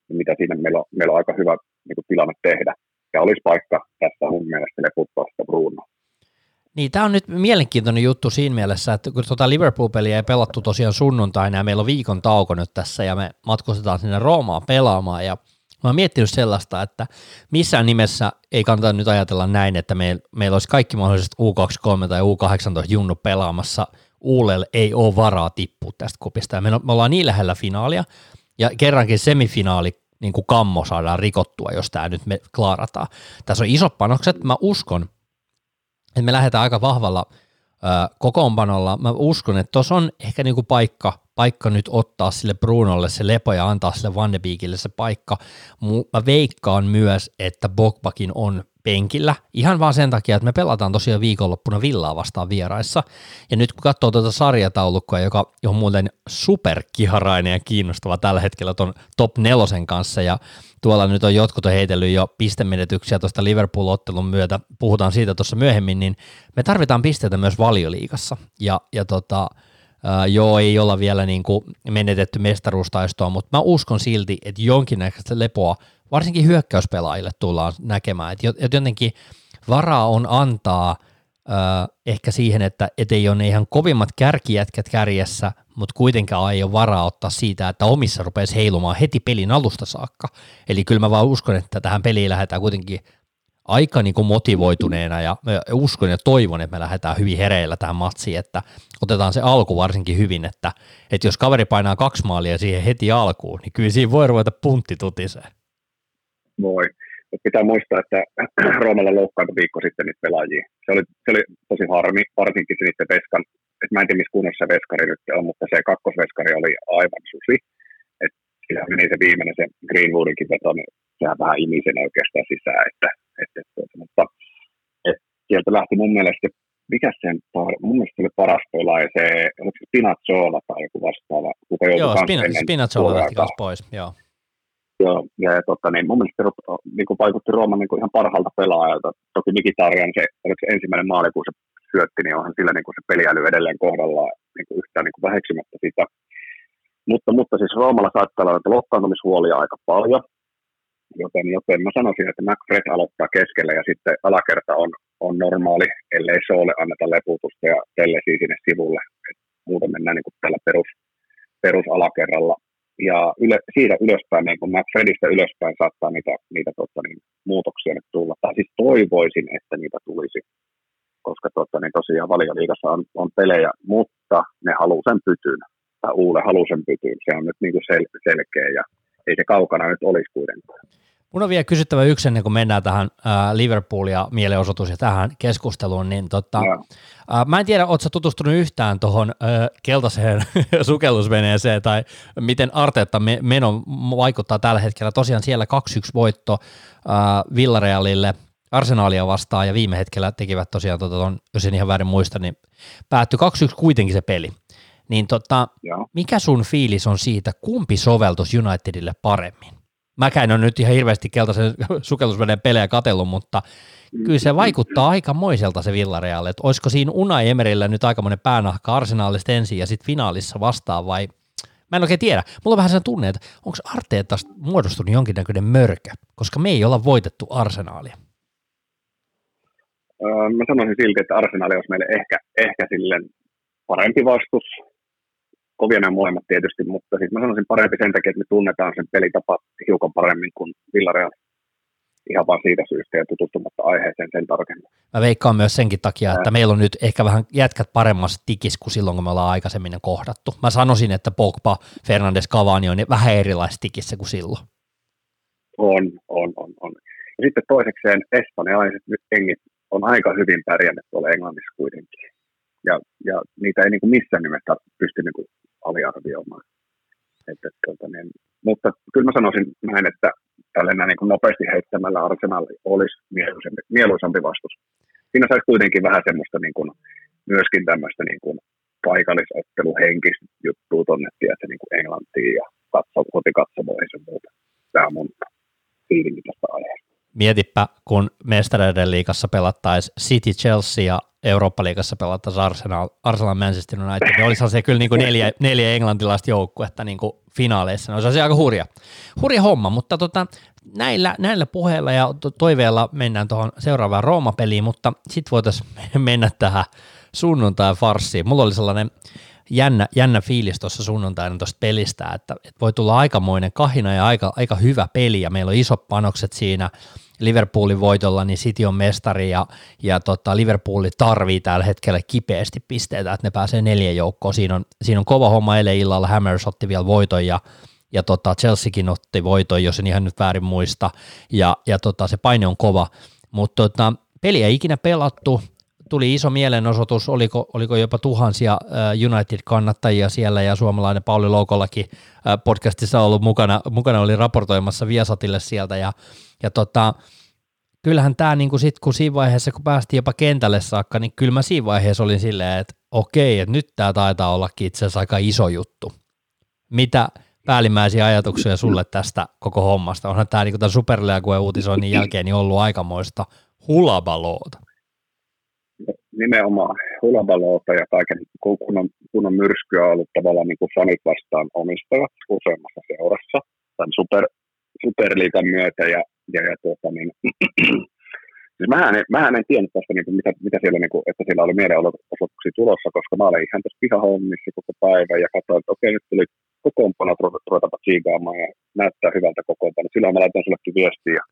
niin mitä siinä meillä on, meillä on aika hyvä niin kuin tilanne tehdä ja olisi paikka tässä mun mielestä leputtaa sitä Bruno. Niin, tämä on nyt mielenkiintoinen juttu siinä mielessä, että kun tuota Liverpool-peliä ei pelattu tosiaan sunnuntaina ja meillä on viikon tauko nyt tässä ja me matkustetaan sinne Roomaan pelaamaan ja mä oon miettinyt sellaista, että missään nimessä ei kannata nyt ajatella näin, että meillä, meillä olisi kaikki mahdolliset U23 tai U18 junnu pelaamassa. Uulelle ei ole varaa tippua tästä kupista me, me ollaan niin lähellä finaalia, ja kerrankin semifinaali niin kuin kammo saadaan rikottua, jos tämä nyt me klaarataan. Tässä on isot panokset, mä uskon, että me lähdetään aika vahvalla kokoonpanolla. Mä uskon, että tuossa on ehkä niin kuin paikka, paikka nyt ottaa sille Brunolle se lepo ja antaa sille Van de Beekille se paikka. Mä veikkaan myös, että Bogbakin on penkillä, ihan vaan sen takia, että me pelataan tosiaan viikonloppuna Villaa vastaan vieraissa, ja nyt kun katsoo tuota sarjataulukkoa, joka on muuten superkiharainen ja kiinnostava tällä hetkellä ton top nelosen kanssa, ja tuolla nyt on jotkut on heitellyt jo pistemenetyksiä tuosta Liverpool-ottelun myötä, puhutaan siitä tuossa myöhemmin, niin me tarvitaan pisteitä myös valioliigassa, ja, ja tota, Uh, joo, ei olla vielä niin kuin menetetty mestaruustaistoa, mutta mä uskon silti, että jonkinnäköistä lepoa varsinkin hyökkäyspelaajille tullaan näkemään, että jotenkin varaa on antaa ö, ehkä siihen, että et ei ole ne ihan kovimmat kärkijätkät kärjessä, mutta kuitenkaan ei ole varaa ottaa siitä, että omissa rupeaisi heilumaan heti pelin alusta saakka. Eli kyllä mä vaan uskon, että tähän peliin lähdetään kuitenkin aika niin kuin motivoituneena ja uskon ja toivon, että me lähdetään hyvin hereillä tähän matsiin, että otetaan se alku varsinkin hyvin, että, että jos kaveri painaa kaksi maalia siihen heti alkuun, niin kyllä siinä voi ruveta puntti tutiseen voi. Mutta pitää muistaa, että <clears throat> Roomalla loukkaantui viikko sitten niitä pelaajia. Se oli, se oli tosi harmi, varsinkin se niiden veskan, että mä en tiedä missä kunnossa se veskari nyt on, mutta se kakkosveskari oli aivan susi. Että sillä meni se viimeinen, se Greenwoodinkin veto, niin sehän vähän imi sen oikeastaan sisään. Että, että, että, mutta että sieltä lähti mun mielestä, mikä sen, mun mielestä oli paras pelaaja, se, oliko se Spinazzola tai joku vastaava, kuka joutui Joo, Spinazzola lähti pois, joo. Joo, ja, ja tota, niin mun mielestä niin kuin vaikutti Rooman niin kuin ihan parhaalta pelaajalta. Toki Mikitarian se, se ensimmäinen maali, kun se syötti, niin onhan sillä niin kuin se peliäly edelleen kohdallaan niin kuin yhtään niin kuin väheksymättä sitä. Mutta, mutta siis Roomalla saattaa olla että aika paljon, joten, joten mä sanoisin, että McFred aloittaa keskellä ja sitten alakerta on, on normaali, ellei Soolle anneta leputusta ja Tellesi sinne sivulle. Et muuten mennään niin kuin tällä perus, perusalakerralla ja yle, siitä ylöspäin, niin kun McFredistä ylöspäin saattaa niitä, niitä tota, niin, muutoksia nyt tulla. Tai siis toivoisin, että niitä tulisi, koska tota, niin tosiaan valioliigassa on, on pelejä, mutta ne haluaa sen pytyn, tai Uule haluaa sen pytyn. Se on nyt niin kuin sel, selkeä ja ei se kaukana nyt olisi kuitenkaan. Mun on vielä kysyttävä yksi ennen kuin mennään tähän äh, Liverpool ja mielenosoitus ja tähän keskusteluun, niin tota, äh, mä en tiedä, ootko tutustunut yhtään tuohon äh, keltaiseen <laughs> sukellusveneeseen tai miten Arteetta meno vaikuttaa tällä hetkellä. Tosiaan siellä 2-1 voitto äh, Villarealille Arsenaalia vastaan ja viime hetkellä tekivät tosiaan, tota, ton, jos en ihan väärin muista, niin päättyi 2-1 kuitenkin se peli. Niin tota, mikä sun fiilis on siitä, kumpi soveltus Unitedille paremmin? Mäkään on nyt ihan hirveästi keltaisen <laughs> sukellusveden pelejä katellut, mutta kyllä se vaikuttaa aikamoiselta se Villareal, että olisiko siinä Unai Emerillä nyt aikamoinen päänahka arsenaalista ensin ja sitten finaalissa vastaan vai Mä en oikein tiedä. Mulla on vähän sen tunne, että onko Arteetasta muodostunut jonkinnäköinen mörkö, koska me ei olla voitettu arsenaalia. Öö, mä sanoisin silti, että arsenaali olisi meille ehkä, ehkä silleen parempi vastus, kovia nämä molemmat tietysti, mutta siis mä sanoisin parempi sen takia, että me tunnetaan sen pelitapa hiukan paremmin kuin Villareal ihan vaan siitä syystä ja tutustumatta aiheeseen sen tarkemmin. Mä veikkaan myös senkin takia, että meillä on nyt ehkä vähän jätkät paremmassa tikis kuin silloin, kun me ollaan aikaisemmin kohdattu. Mä sanoisin, että Pogba, Fernandes, Cavani on vähän erilaisessa tikissä kuin silloin. On, on, on, on. Ja sitten toisekseen espanjalaiset nyt engit on aika hyvin pärjännyt tuolla Englannissa kuitenkin. Ja, ja niitä ei niin kuin missään nimessä pysty niin kuin aliarvioimaan. Että, tuota, niin, mutta kyllä mä sanoisin näin, että tällainen niin nopeasti heittämällä Arsenal olisi mieluisampi, mieluisampi vastus. Siinä saisi kuitenkin vähän semmoista niin kuin, myöskin tämmöistä niin kuin, paikallisotteluhenkistä juttua tuonne tietysti, niin Englantiin ja katso, kotikatsomoihin ja muuta. Tämä on mun fiilinki tästä aiheesta. Mietipä, kun mestareiden liigassa pelattaisiin City, Chelsea ja Eurooppa-liigassa pelattaisiin Arsenal, Arsenal Manchester United, niin olisi se kyllä niin kuin neljä, neljä englantilaista joukkuetta niin kuin finaaleissa. Ne olisi aika hurja, hurja homma, mutta tota, näillä, näillä puheilla ja toiveilla mennään tuohon seuraavaan Rooma-peliin, mutta sitten voitaisiin <laughs> mennä tähän sunnuntai-farssiin. Mulla oli sellainen jännä, jännä fiilis tuossa sunnuntaina tuosta pelistä, että, että voi tulla aikamoinen kahina ja aika, aika hyvä peli ja meillä on isot panokset siinä – Liverpoolin voitolla, niin City on mestari ja, ja tota, Liverpooli tarvii tällä hetkellä kipeästi pisteitä, että ne pääsee neljän joukkoon. Siinä on, siinä on kova homma eilen illalla, Hammers otti vielä voiton ja, ja tota, Chelseakin otti voiton, jos en ihan nyt väärin muista, ja, ja tota, se paine on kova, mutta tota, peli ei ikinä pelattu, tuli iso mielenosoitus, oliko, oliko jopa tuhansia United-kannattajia siellä ja suomalainen Pauli Loukollakin podcastissa ollut mukana, mukana oli raportoimassa Viasatille sieltä ja, ja tota, kyllähän tämä niin sitten, kun siinä vaiheessa, kun päästiin jopa kentälle saakka, niin kyllä mä siinä vaiheessa olin silleen, että okei, että nyt tämä taitaa ollakin itse asiassa aika iso juttu. Mitä päällimmäisiä ajatuksia sulle tästä koko hommasta? Onhan tämä niin tämän Superleague uutisoinnin jälkeen niin ollut aikamoista hulabaloota nimenomaan hulabaloota ja kaiken kunnon, kunnon myrskyä on ollut tavallaan niin kuin fanit vastaan omistajat useammassa seurassa tämän super, superliikan myötä ja, ja, ja tuota, niin, <clears throat> siis mähän, en, mähän en tiennyt tästä, niin kuin, mitä, mitä siellä, niin kuin, että siellä oli mielenosoituksia tulossa, koska mä olin ihan tässä pihahommissa koko päivä ja katsoin, että okei, nyt tuli kokoonpanot ruvetaanpa tsiigaamaan ja näyttää hyvältä kokoonpanot. Silloin mä laitan sullekin viestiä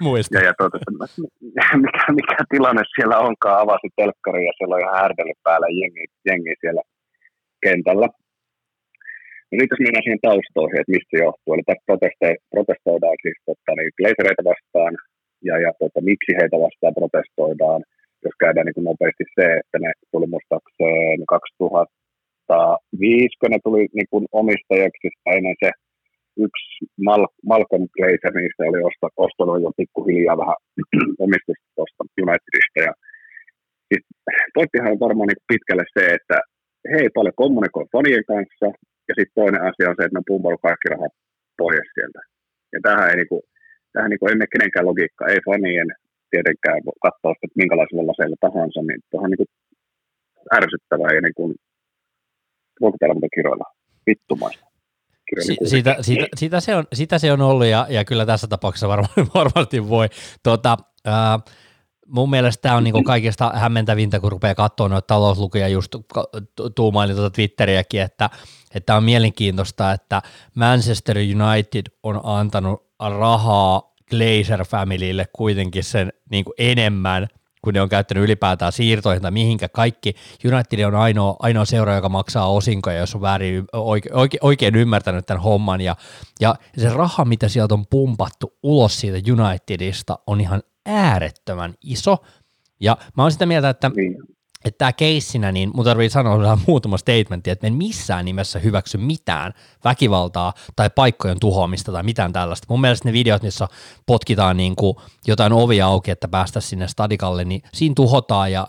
Muista. Ja, ja tuota, <laughs> mikä, mikä, tilanne siellä onkaan, avasi telkkari ja siellä on ihan päällä jengi, jengi siellä kentällä. No sitten jos mennään siihen taustoihin, että mistä se johtuu. Eli tässä protestoidaan siis tota, niin, vastaan ja, ja tota, miksi heitä vastaan protestoidaan. Jos käydään niin kuin nopeasti se, että ne tuli muistaakseen 2005, kun ne tuli niin kuin omistajaksi, ennen se yksi Mal- Malcolm Glazer niistä oli osta, ostanut jo pikkuhiljaa vähän <clears throat> omistusta tuosta Unitedista. Ja pointtihan on varmaan niin pitkälle se, että he ei paljon kommunikoi fanien kanssa, ja sitten toinen asia on se, että ne on pumpannut kaikki rahat pois sieltä. Ja tähän ei, niinku, tähän niinku, ei mene kenenkään logiikka, ei fanien tietenkään katsoa, että minkälaisella laseella tahansa, niin tuohon on niinku ärsyttävää ja niinku, voiko täällä muuta kiroilla vittumaista. Si- siitä, siitä, siitä, se on, sitä se on ollut ja, ja kyllä tässä tapauksessa varmasti, <laughs> varmasti voi. Tuota, ää, mun mielestä tämä on niinku kaikista hämmentävintä, kun rupeaa katsoa noita talouslukuja, just tuumailin tuota Twitteriäkin, että, että on mielenkiintoista, että Manchester United on antanut rahaa Glazer Familylle kuitenkin sen niinku enemmän – kun ne on käyttänyt ylipäätään siirtoihin tai mihinkä kaikki. United on ainoa, ainoa seura, joka maksaa osinkoja, jos on väärin, oike, oikein ymmärtänyt tämän homman. Ja, ja se raha, mitä sieltä on pumpattu ulos siitä Unitedista, on ihan äärettömän iso. Ja mä oon sitä mieltä, että niin että tämä keissinä, niin mun tarvii sanoa muutama statementti, että en missään nimessä hyväksy mitään väkivaltaa tai paikkojen tuhoamista tai mitään tällaista. Mun mielestä ne videot, missä potkitaan niin kuin jotain ovia auki, että päästä sinne stadikalle, niin siinä tuhotaan ja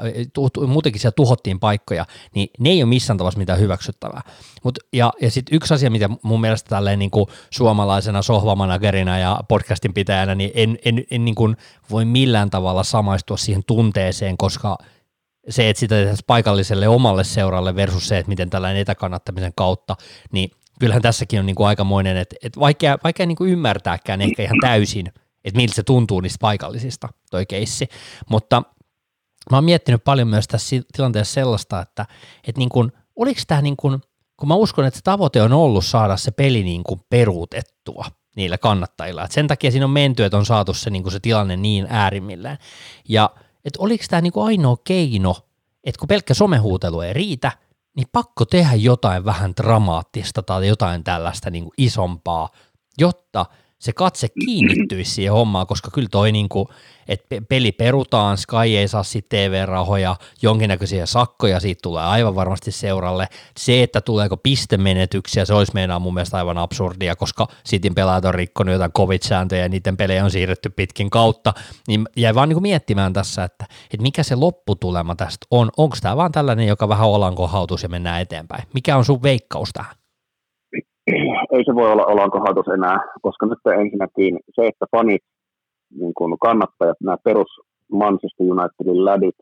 muutenkin siellä tuhottiin paikkoja, niin ne ei ole missään tavalla mitään hyväksyttävää. Mut, ja ja sitten yksi asia, mitä mun mielestä tälleen niin kuin suomalaisena sohvamanagerina ja podcastin pitäjänä, niin en, en, en niin kuin voi millään tavalla samaistua siihen tunteeseen, koska – se, että sitä tehdään paikalliselle omalle seuralle versus se, että miten tällainen etäkannattamisen kautta, niin kyllähän tässäkin on niin kuin aikamoinen, että, että vaikea, vaikea niin kuin ymmärtääkään ehkä ihan täysin, että miltä se tuntuu niistä paikallisista toi keissi, mutta mä oon miettinyt paljon myös tässä tilanteessa sellaista, että, että niin kuin, oliko tämä niin kuin, kun mä uskon, että se tavoite on ollut saada se peli niin kuin peruutettua niillä kannattajilla, että sen takia siinä on menty, että on saatu se, niin kuin se tilanne niin äärimmilleen, ja että oliko tämä niinku ainoa keino, että kun pelkkä somehuutelu ei riitä, niin pakko tehdä jotain vähän dramaattista tai jotain tällaista niinku isompaa, jotta – se katse kiinnittyisi siihen hommaan, koska kyllä toi niin kuin, että peli perutaan, Sky ei saa sitten TV-rahoja, jonkinnäköisiä sakkoja siitä tulee aivan varmasti seuralle. Se, että tuleeko pistemenetyksiä, se olisi meinaa mun mielestä aivan absurdia, koska Sitin pelaajat on rikkonut jotain covid-sääntöjä ja niiden pelejä on siirretty pitkin kautta, niin jäi vaan niin kuin miettimään tässä, että, että mikä se lopputulema tästä on. Onko tämä vaan tällainen, joka vähän olankohautus ja mennään eteenpäin? Mikä on sun veikkaus tähän? Ei se voi olla olankohautus enää, koska nyt ensinnäkin se, että fanit, niin kuin kannattajat, nämä perus Manchester Unitedin lädit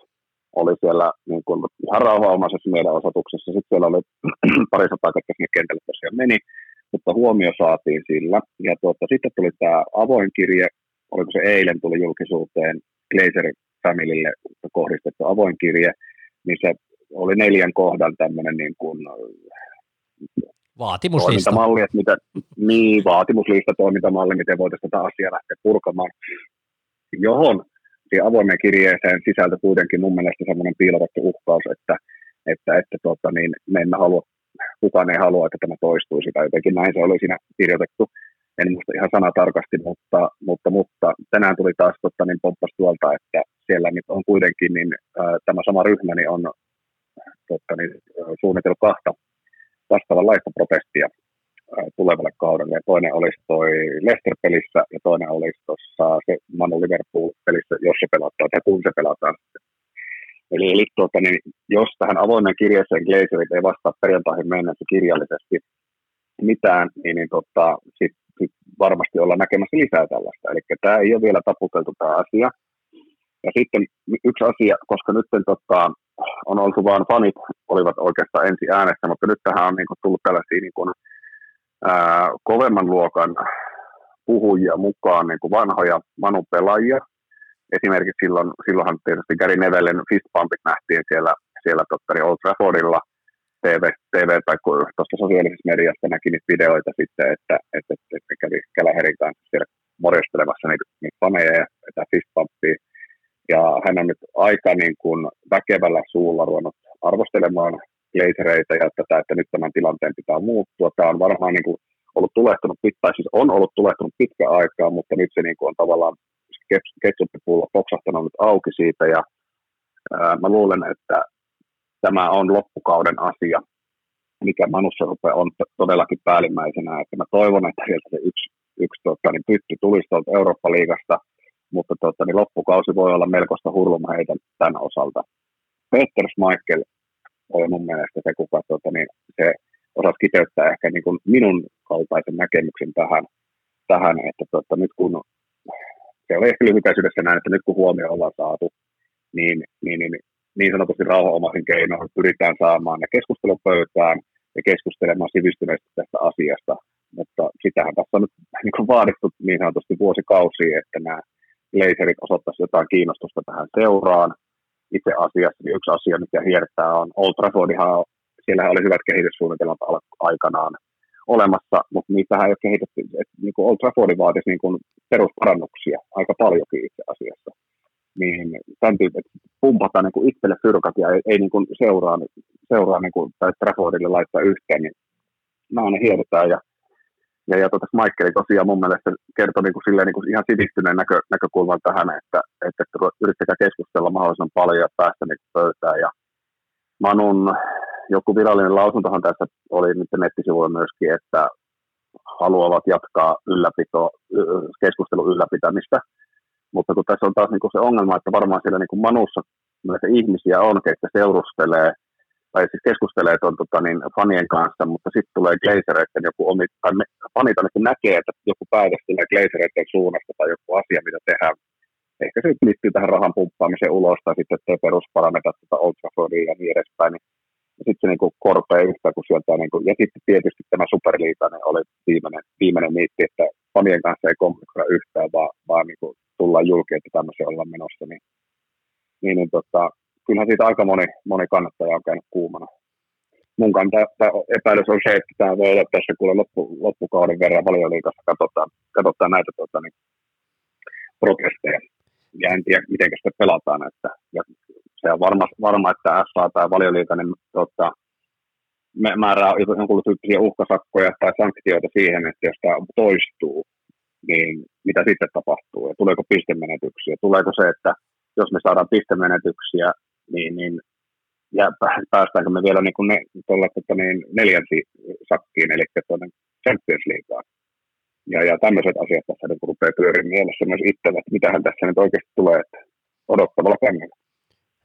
oli siellä niin kuin ihan rauhaomaisessa mielenosoituksessa. Sitten siellä oli pari sataa, jotka sinne kentälle tosiaan meni, mutta huomio saatiin sillä. Ja tuota, sitten tuli tämä avoin kirje, oliko se eilen tuli julkisuuteen Glazer Familylle kohdistettu avoin kirje, se oli neljän kohdan tämmöinen niin kuin Vaatimuslista. Toimintamalli, että mitä, niin, vaatimuslista, toimintamalli, miten voitaisiin tätä asiaa lähteä purkamaan, johon siihen avoimen kirjeeseen sisältö kuitenkin mun mielestä semmoinen piilotettu uhkaus, että, että, että tota, niin, me emme halua kukaan ei halua, että tämä toistuisi, tai jotenkin näin se oli siinä kirjoitettu. En muista ihan sana tarkasti, mutta, mutta, mutta tänään tuli taas totta, niin pomppas tuolta, että siellä nyt on kuitenkin, niin ää, tämä sama ryhmä niin on totta, niin, suunnitellut kahta vastaavanlaista protestia tulevalle kaudelle. Ja toinen olisi toi Leicester-pelissä ja toinen olisi tuossa se Manu Liverpool-pelissä, jos se pelataan tai kun se pelataan. Eli, eli tuota, niin, jos tähän avoimen kirjeeseen Glazerit ei vastaa perjantaihin mennessä kirjallisesti mitään, niin, niin tota, sit, sit varmasti olla näkemässä lisää tällaista. Eli tämä ei ole vielä taputeltu tämä asia. Ja sitten yksi asia, koska nyt tota, on oltu vain fanit olivat oikeastaan ensi äänessä, mutta nyt tähän on niin kuin, tullut tällaisia niin kuin, ää, kovemman luokan puhujia mukaan, niin kuin vanhoja Manu-pelaajia. Esimerkiksi silloin, silloinhan tietysti Gary Nevellen fistpumpit nähtiin siellä, siellä tottari Old Traffordilla TV, TV tai tuossa sosiaalisessa mediassa näki niitä videoita sitten, että, että, että, että kävi Käläherin kanssa siellä morjostelemassa niitä, niitä paneja ja tätä fistpumpia. Ja hän on nyt aika niin kuin väkevällä suulla ruvennut arvostelemaan lasereita ja tätä, että nyt tämän tilanteen pitää muuttua. Tämä on varmaan niin kuin ollut tulehtunut pitkä, siis on ollut tulehtunut pitkä aikaa, mutta nyt se niin kuin on tavallaan ketsuppipullo poksahtanut nyt auki siitä. Ja ää, mä luulen, että tämä on loppukauden asia, mikä Manussa rupeaa on todellakin päällimmäisenä, että mä toivon, että sieltä se yksi, yksi tota, niin pytty tulisi tuolta Eurooppa-liigasta, mutta tota, niin loppukausi voi olla melkoista hurlumheitä tämän osalta. Peter Schmeichel oli mun mielestä se, kuka tota, niin se osasi kiteyttää ehkä niin kuin minun kaltaisen näkemyksen tähän, tähän että tota, nyt kun se oli ehkä lyhykäisyydessä näin, että nyt kun huomio ollaan saatu, niin, niin, niin, niin sanotusti rauhanomaisen keinoin pyritään saamaan ne keskustelupöytään ja keskustelemaan sivistyneesti tästä asiasta. Mutta sitähän tässä on nyt niin kuin vaadittu niin sanotusti vuosikausia, että nämä laserit osoittaisivat jotain kiinnostusta tähän seuraan itse asiassa niin yksi asia, mikä hiertää on Old Traffordihan, siellä oli hyvät kehityssuunnitelmat aikanaan olemassa, mutta niitähän ei ole kehitetty, että niin kuin Old Traffordin vaatisi niin kuin perusparannuksia aika paljonkin itse asiassa. Niin tämän tyyppi, pumpataan niin kuin itselle fyrkat ja ei, ei niin kuin seuraa, seuraa niin kuin, tai Traffordille laittaa yhteen, niin nämä ne hiertää ja ja, ja tuota, Michael tosiaan mun mielestä kertoi niin kuin, silleen, niin kuin ihan sivistyneen näkö, näkökulman tähän, että, että yrittäkää keskustella mahdollisimman paljon ja päästä niin pöytään. Ja Manun joku virallinen lausuntohan tässä oli nyt nettisivuilla myöskin, että haluavat jatkaa ylläpito, keskustelun ylläpitämistä. Mutta kun tässä on taas niin kuin se ongelma, että varmaan siellä niin kuin Manussa ihmisiä on, ketkä seurustelee – tai siis keskustelee tuon tota, niin, fanien kanssa, mutta sitten tulee glazereiden joku omi, tai me, fanit ainakin näkee, että joku päätös tulee glazereiden suunnasta tai joku asia, mitä tehdään. Ehkä se liittyy tähän rahan pumppaamiseen ulos tai sitten, ettei perusparanneta tätä Old Traffordia ja niin edespäin. Niin, sitten se niin korpee yhtä kuin sieltä, niin kuin, ja sitten tietysti tämä Superliiga niin oli viimeinen, viimeinen niitti, että fanien kanssa ei kommunikoida yhtään, vaan, vaan niin kuin tullaan julki, että tämmöisiä ollaan menossa. Niin, niin, niin tota, kyllähän siitä aika moni, moni kannattaja on käynyt kuumana. Mun kanta epäilys on se, että tämä voi olla tässä kuule loppu, loppukauden verran valioliikassa katsotaan, katsotaan näitä tota, niin, protesteja. Ja en tiedä, miten sitä pelataan. Että, ja se on varma, varma että SA tai valioliika niin, tota, määrää jonkun tyyppisiä uhkasakkoja tai sanktioita siihen, että jos tämä toistuu, niin mitä sitten tapahtuu ja tuleeko pistemenetyksiä. Tuleeko se, että jos me saadaan pistemenetyksiä, niin, niin ja päästäänkö me vielä niin ne, tuolla, tota, niin neljän sakkiin, eli tuonne Champions Leagueaan. Ja, ja tämmöiset asiat tässä niin rupeaa pyöriin mielessä myös itselle, että mitähän tässä nyt oikeasti tulee, että odottavalla kännellä.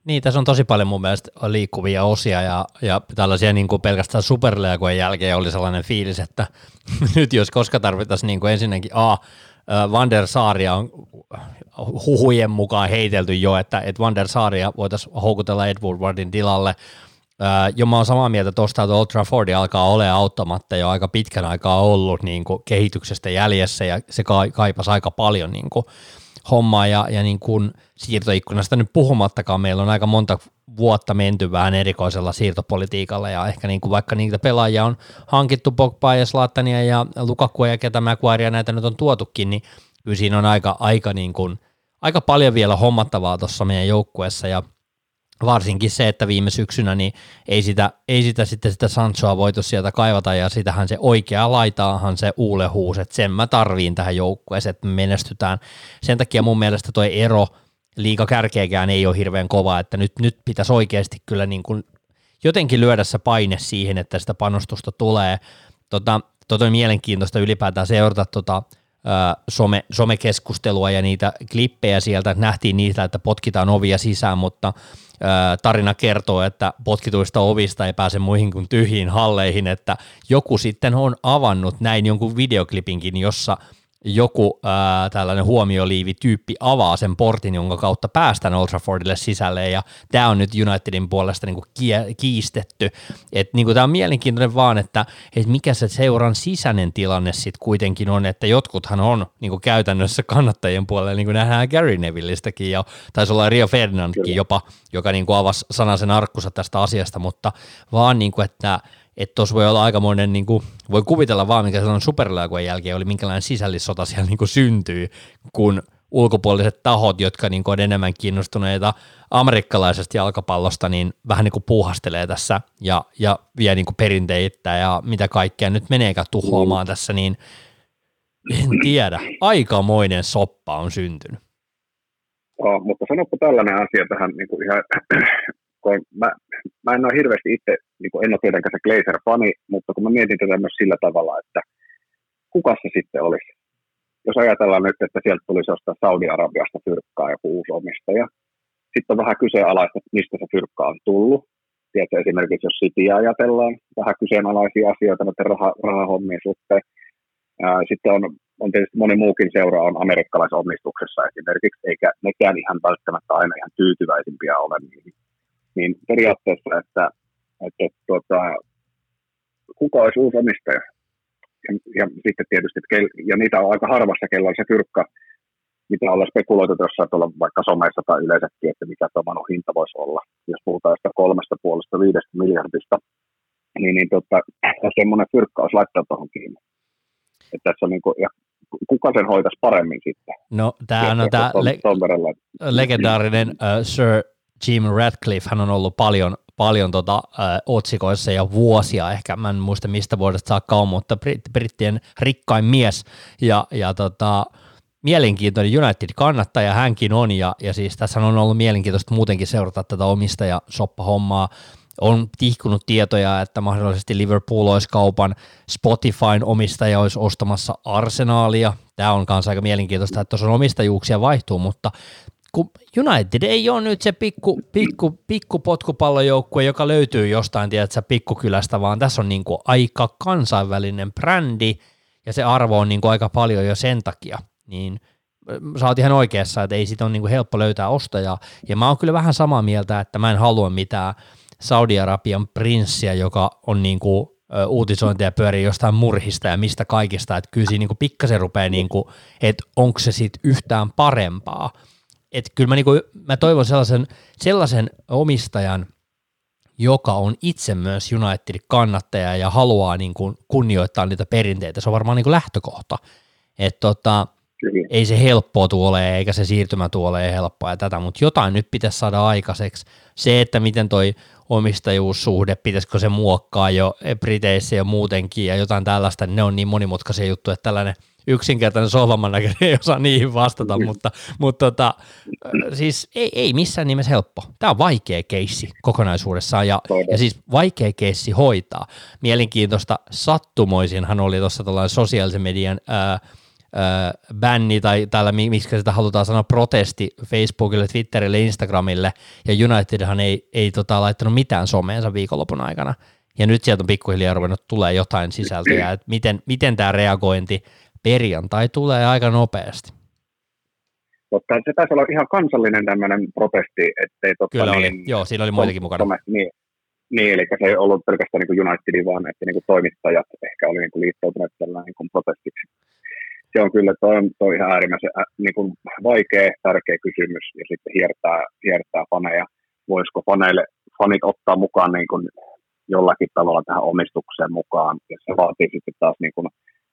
Niin, tässä on tosi paljon mun mielestä liikkuvia osia ja, ja tällaisia niin kuin pelkästään superleakojen jälkeen oli sellainen fiilis, että <laughs> nyt jos koska tarvittaisiin niin kuin ensinnäkin A, Van der Saaria on huhujen mukaan heitelty jo, että, että Van der Saaria voitaisiin houkutella Ed Woodwardin tilalle. jo mä oon samaa mieltä tuosta, että Old Trafford alkaa olla auttamatta jo aika pitkän aikaa ollut niin kuin kehityksestä jäljessä ja se kaipasi aika paljon niin kuin hommaa ja, ja niin kuin siirtoikkunasta nyt puhumattakaan, meillä on aika monta vuotta menty vähän erikoisella siirtopolitiikalla ja ehkä niin kuin vaikka niitä pelaajia on hankittu Pogba ja Slattania ja Lukakua ja ketä Maguirea näitä nyt on tuotukin, niin kyllä siinä on aika, aika, niin kuin, aika paljon vielä hommattavaa tuossa meidän joukkueessa. Ja varsinkin se, että viime syksynä niin ei sitä, ei sitä sitten sitä Sanchoa voitu sieltä kaivata ja sitähän se oikea laitaahan se Uule huus, että sen mä tarviin tähän joukkueeseen, että me menestytään. Sen takia mun mielestä toi ero liika kärkeäkään ei ole hirveän kova, että nyt, nyt pitäisi oikeasti kyllä niin kuin jotenkin lyödä se paine siihen, että sitä panostusta tulee. Tota, tota on mielenkiintoista ylipäätään seurata tota, some, somekeskustelua ja niitä klippejä sieltä, nähtiin niitä, että potkitaan ovia sisään, mutta tarina kertoo, että potkituista ovista ei pääse muihin kuin tyhjiin halleihin, että joku sitten on avannut näin jonkun videoklipinkin, jossa – joku ää, tällainen huomioliivi-tyyppi avaa sen portin, jonka kautta päästään Old Traffordille sisälle, ja tämä on nyt Unitedin puolesta niinku kie- kiistetty. Et niinku tämä on mielenkiintoinen vaan, että et mikä se seuran sisäinen tilanne sitten kuitenkin on, että jotkuthan on niinku käytännössä kannattajien puolella, niin kuin nähdään Gary Nevillestäkin, ja taisi olla Rio Ferdinandkin jopa, joka niinku avasi sanasen arkkusa tästä asiasta, mutta vaan niinku, että että tuossa voi olla aikamoinen, niin kuin, voi kuvitella vaan, mikä silloin superlaakujen jälkeen oli, minkälainen sisällissota siellä niin kuin syntyy, kun ulkopuoliset tahot, jotka niin kuin on enemmän kiinnostuneita amerikkalaisesta jalkapallosta, niin vähän niin kuin puuhastelee tässä ja, ja vie niin kuin perinteitä ja mitä kaikkea nyt meneekään tuhoamaan tässä, niin en tiedä. Aikamoinen soppa on syntynyt. Oh, mutta sanoppa tällainen asia tähän niin kuin ihan kun mä, mä en ole hirveästi itse, niin kuin en ole tietenkään se Glazer-fani, mutta kun mä mietin tätä myös sillä tavalla, että kuka se sitten olisi? Jos ajatellaan nyt, että sieltä tulisi jostain Saudi-Arabiasta fyrkkaa joku uusi omistaja, sitten on vähän kyseenalaista, että mistä se fyrkka on tullut. Tiedätkö, esimerkiksi jos City ajatellaan, vähän kyseenalaisia asioita näiden rah- rahahommien suhteen. sitten on, on tietysti moni muukin seura on amerikkalaisomistuksessa esimerkiksi, eikä nekään ihan välttämättä aina ihan tyytyväisimpiä ole niihin niin periaatteessa, että, että, tuota, kuka olisi uusi omistaja. Ja, ja sitten tietysti, että kel, ja niitä on aika harvassa, kello on se fyrkka, mitä ollaan spekuloitu jossain tuolla vaikka somessa tai yleensäkin, että mikä tuo hinta voisi olla. Jos puhutaan sitä kolmesta puolesta viidestä miljardista, niin, niin tota, semmoinen fyrkka olisi laittaa tuohon kiinni. Että tässä on niin kuin, ja kuka sen hoitaisi paremmin sitten? No, tämä on tämä le- legendaarinen uh, Sir Jim Radcliffe, hän on ollut paljon, paljon tota, äh, otsikoissa ja vuosia, ehkä. Mä en muista mistä vuodesta saakka on, mutta Brit- brittien rikkain mies. Ja, ja tota, mielenkiintoinen United-kannattaja hänkin on, ja, ja siis tässä on ollut mielenkiintoista muutenkin seurata tätä omistaja-soppa-hommaa, on tihkunut tietoja, että mahdollisesti Liverpool olisi kaupan, Spotifyn omistaja olisi ostamassa arsenaalia. Tämä on kanssa aika mielenkiintoista, että tuossa on omistajuuksia vaihtuu, mutta kun United ei ole nyt se pikku, pikku, pikku potkupallojoukkue, joka löytyy jostain, tiedätkö, pikkukylästä, vaan tässä on niin kuin aika kansainvälinen brändi, ja se arvo on niin kuin aika paljon jo sen takia, niin sä oot ihan oikeassa, että ei sit ole niin kuin helppo löytää ostajaa, ja mä oon kyllä vähän samaa mieltä, että mä en halua mitään Saudi-Arabian prinssiä, joka on niin kuin uutisointia pyörii jostain murhista ja mistä kaikista, että kyllä siinä niin pikkasen rupeaa, niin että onko se sitten yhtään parempaa, että kyllä mä, niinku, mä toivon sellaisen, sellaisen omistajan, joka on itse myös Unitedin kannattaja ja haluaa niin kuin kunnioittaa niitä perinteitä. Se on varmaan niin kuin lähtökohta. Että tota, ei se helppoa tuole eikä se siirtymä tuole helppoa ja tätä, mutta jotain nyt pitäisi saada aikaiseksi. Se, että miten toi omistajuussuhde, pitäisikö se muokkaa jo Briteissä ja muutenkin ja jotain tällaista, ne on niin monimutkaisia juttuja, että tällainen – yksinkertainen sohvamanageri ei osaa niihin vastata, mm. mutta, mutta tota, siis ei, ei missään nimessä helppo. Tämä on vaikea keissi kokonaisuudessaan ja, ja siis vaikea keissi hoitaa. Mielenkiintoista sattumoisinhan oli tuossa tällainen sosiaalisen median ää, ää, bänni tai täällä, miksi sitä halutaan sanoa, protesti Facebookille, Twitterille, Instagramille, ja Unitedhan ei, ei tota, laittanut mitään someensa viikonlopun aikana. Ja nyt sieltä on pikkuhiljaa ruvennut tulee jotain sisältöjä, että miten, miten tämä reagointi perjantai tulee aika nopeasti. Totta, se taisi olla ihan kansallinen tämmöinen protesti, ettei totta, Kyllä niin, oli, joo, siinä oli muitakin mukana. Tome, niin, niin, eli se ei ollut pelkästään niin Unitedin, vaan että niin kuin toimittajat ehkä oli niin kuin liittoutuneet tällainen niin kuin protestiksi. Se on kyllä toi, toi ihan äärimmäisen niin kuin vaikea, tärkeä kysymys ja sitten hiertää, hiertää faneja. Voisiko faneille, fanit ottaa mukaan niin kuin jollakin tavalla tähän omistukseen mukaan ja se vaatii sitten taas niin kuin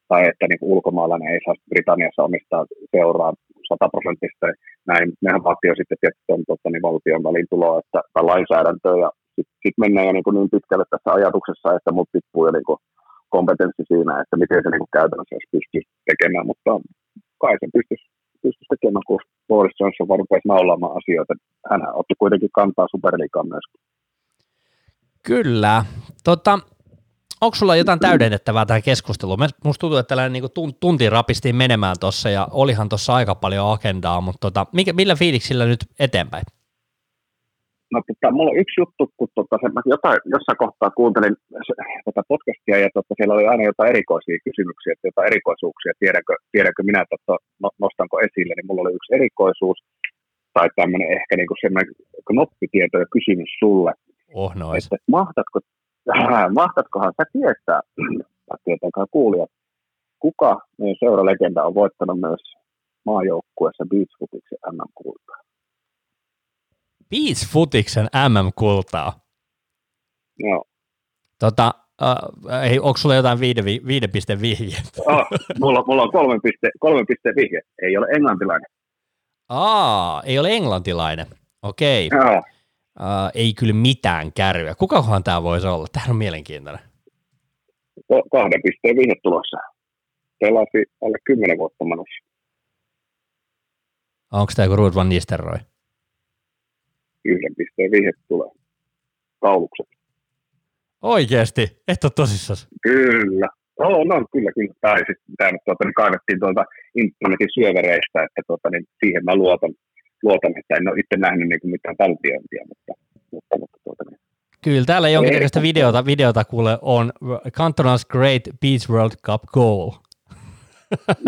tai että niin ulkomaalainen ei saa Britanniassa omistaa seuraa sataprosenttista. Näin, nehän vaatii sitten tietysti tuota, niin valtion välintuloa että, tai lainsäädäntöä ja sitten sit mennään jo niin, kuin niin pitkälle tässä ajatuksessa, että mut tippuu jo niin kuin kompetenssi siinä, että miten se niin kuin käytännössä pystyisi tekemään, mutta kai se pystyisi, pystyisi tekemään, kun Boris Johnson vaan rupesi naulaamaan asioita. Hän otti kuitenkin kantaa superliikaan myös. Kyllä. Tota, onko sulla jotain täydennettävää tähän keskusteluun? Minusta tuntuu, että tällainen niin tunti rapistiin menemään tuossa ja olihan tuossa aika paljon agendaa, mutta tota, mikä, millä fiiliksillä nyt eteenpäin? No, tota, mulla on yksi juttu, kun tota, se, mä jotain, jossain kohtaa kuuntelin tätä podcastia ja tota, siellä oli aina jotain erikoisia kysymyksiä, että jotain erikoisuuksia, tiedänkö, tiedänkö minä, että to, no, nostanko esille, niin mulla oli yksi erikoisuus tai tämmöinen ehkä niin semmoinen knoppitieto ja kysymys sulle. Oh, nois. Että mahtatko, mahtatkohan sä tietää, <clears throat> tai tietenkään kuulijat, kuka meidän seuralegenda on voittanut myös maajoukkueessa Beach Footiksen MM-kultaa? Beach Footiksen MM-kultaa. Joo. Tota, äh, ei, onko sulla jotain viiden, viiden pisteen vihje? <laughs> Oh, mulla, mulla on kolmen, piste, kolmen pisteen vihje. Ei ole englantilainen. Aa, ei ole englantilainen. Okei. Okay. Joo. Uh, ei kyllä mitään kärryä. Kukakohan tämä voisi olla? Tämä on mielenkiintoinen. Kahden pisteen vihje tulossa. Pelasi alle kymmenen vuotta manossa. Onko tämä joku Ruud van Nistelrooy? yhden pisteen vihje tulee. Taulukset. Oikeesti? Et ole tosissas? Kyllä. Oh, no kyllä, kyllä. Tai tämä nyt tuota, niin kaivettiin tuolta internetin syövereistä, että tuota, niin siihen mä luotan, luotan, että en ole itse nähnyt niin mitään taltiointia, mutta, mutta, mutta tuota, niin. Kyllä, täällä jonkinnäköistä videota, videota kuule on Cantona's Great Beach World Cup Goal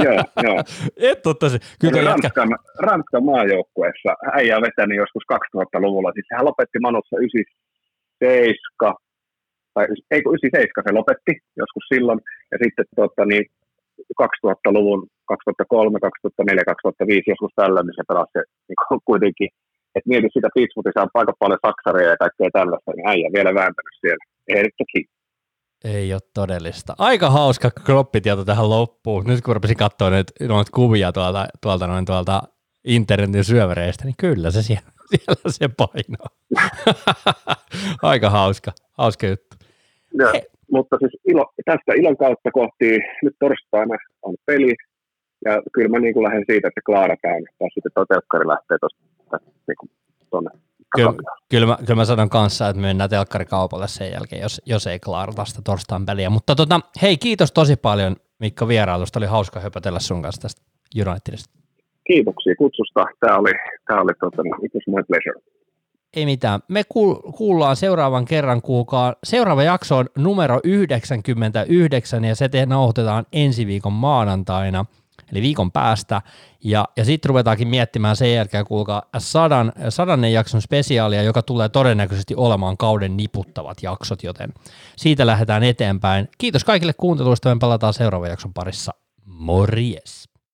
joo, joo. <laughs> Et ottaisi. Kyllä Ranskan, jätkä... Ranskan maajoukkueessa äijä vetänyt joskus 2000-luvulla. Siis hän lopetti Manossa 97, tai ei kun 97 se lopetti joskus silloin, ja sitten tota, niin 2000-luvun 2003, 2004, 2005 joskus tällöin, niin se pelasi niin kuitenkin, että mieti sitä Pittsburghissa on aika paljon saksareja ja kaikkea tällaista, niin äijä vielä vääntänyt siellä. Ehdottokin. Ei ole todellista. Aika hauska kroppitieto tähän loppuun. Nyt kun rupesin katsoa noita, noita kuvia tuolta, tuolta, noin, tuolta internetin syövereistä, niin kyllä se siellä, <laughs> siellä se painaa. <laughs> Aika hauska, hauska juttu. Ja, mutta siis ilo, tästä ilon kautta kohti, nyt torstaina on peli, ja kyllä mä niin kuin lähden siitä, että klaarataan, tai sitten toteukkari lähtee tuosta niin tuonne Kyllä, kyllä, mä, kyllä mä sanon kanssa, että mennään telkkarikaupalle sen jälkeen, jos, jos ei klaarata sitä torstain peliä. Mutta tota, hei, kiitos tosi paljon Mikko vierailusta. Oli hauska höpötellä sun kanssa tästä Unitedista. Kiitoksia kutsusta. Tämä oli, tämä oli tota, it was my pleasure. Ei mitään. Me kuullaan seuraavan kerran kuulkaa. Seuraava jakso on numero 99 ja se te nauhoitetaan ensi viikon maanantaina – eli viikon päästä, ja, ja sitten ruvetaankin miettimään sen jälkeen, kuulkaa, sadan, sadannen jakson spesiaalia, joka tulee todennäköisesti olemaan kauden niputtavat jaksot, joten siitä lähdetään eteenpäin. Kiitos kaikille kuunteluista, me palataan seuraavan jakson parissa. Morjes!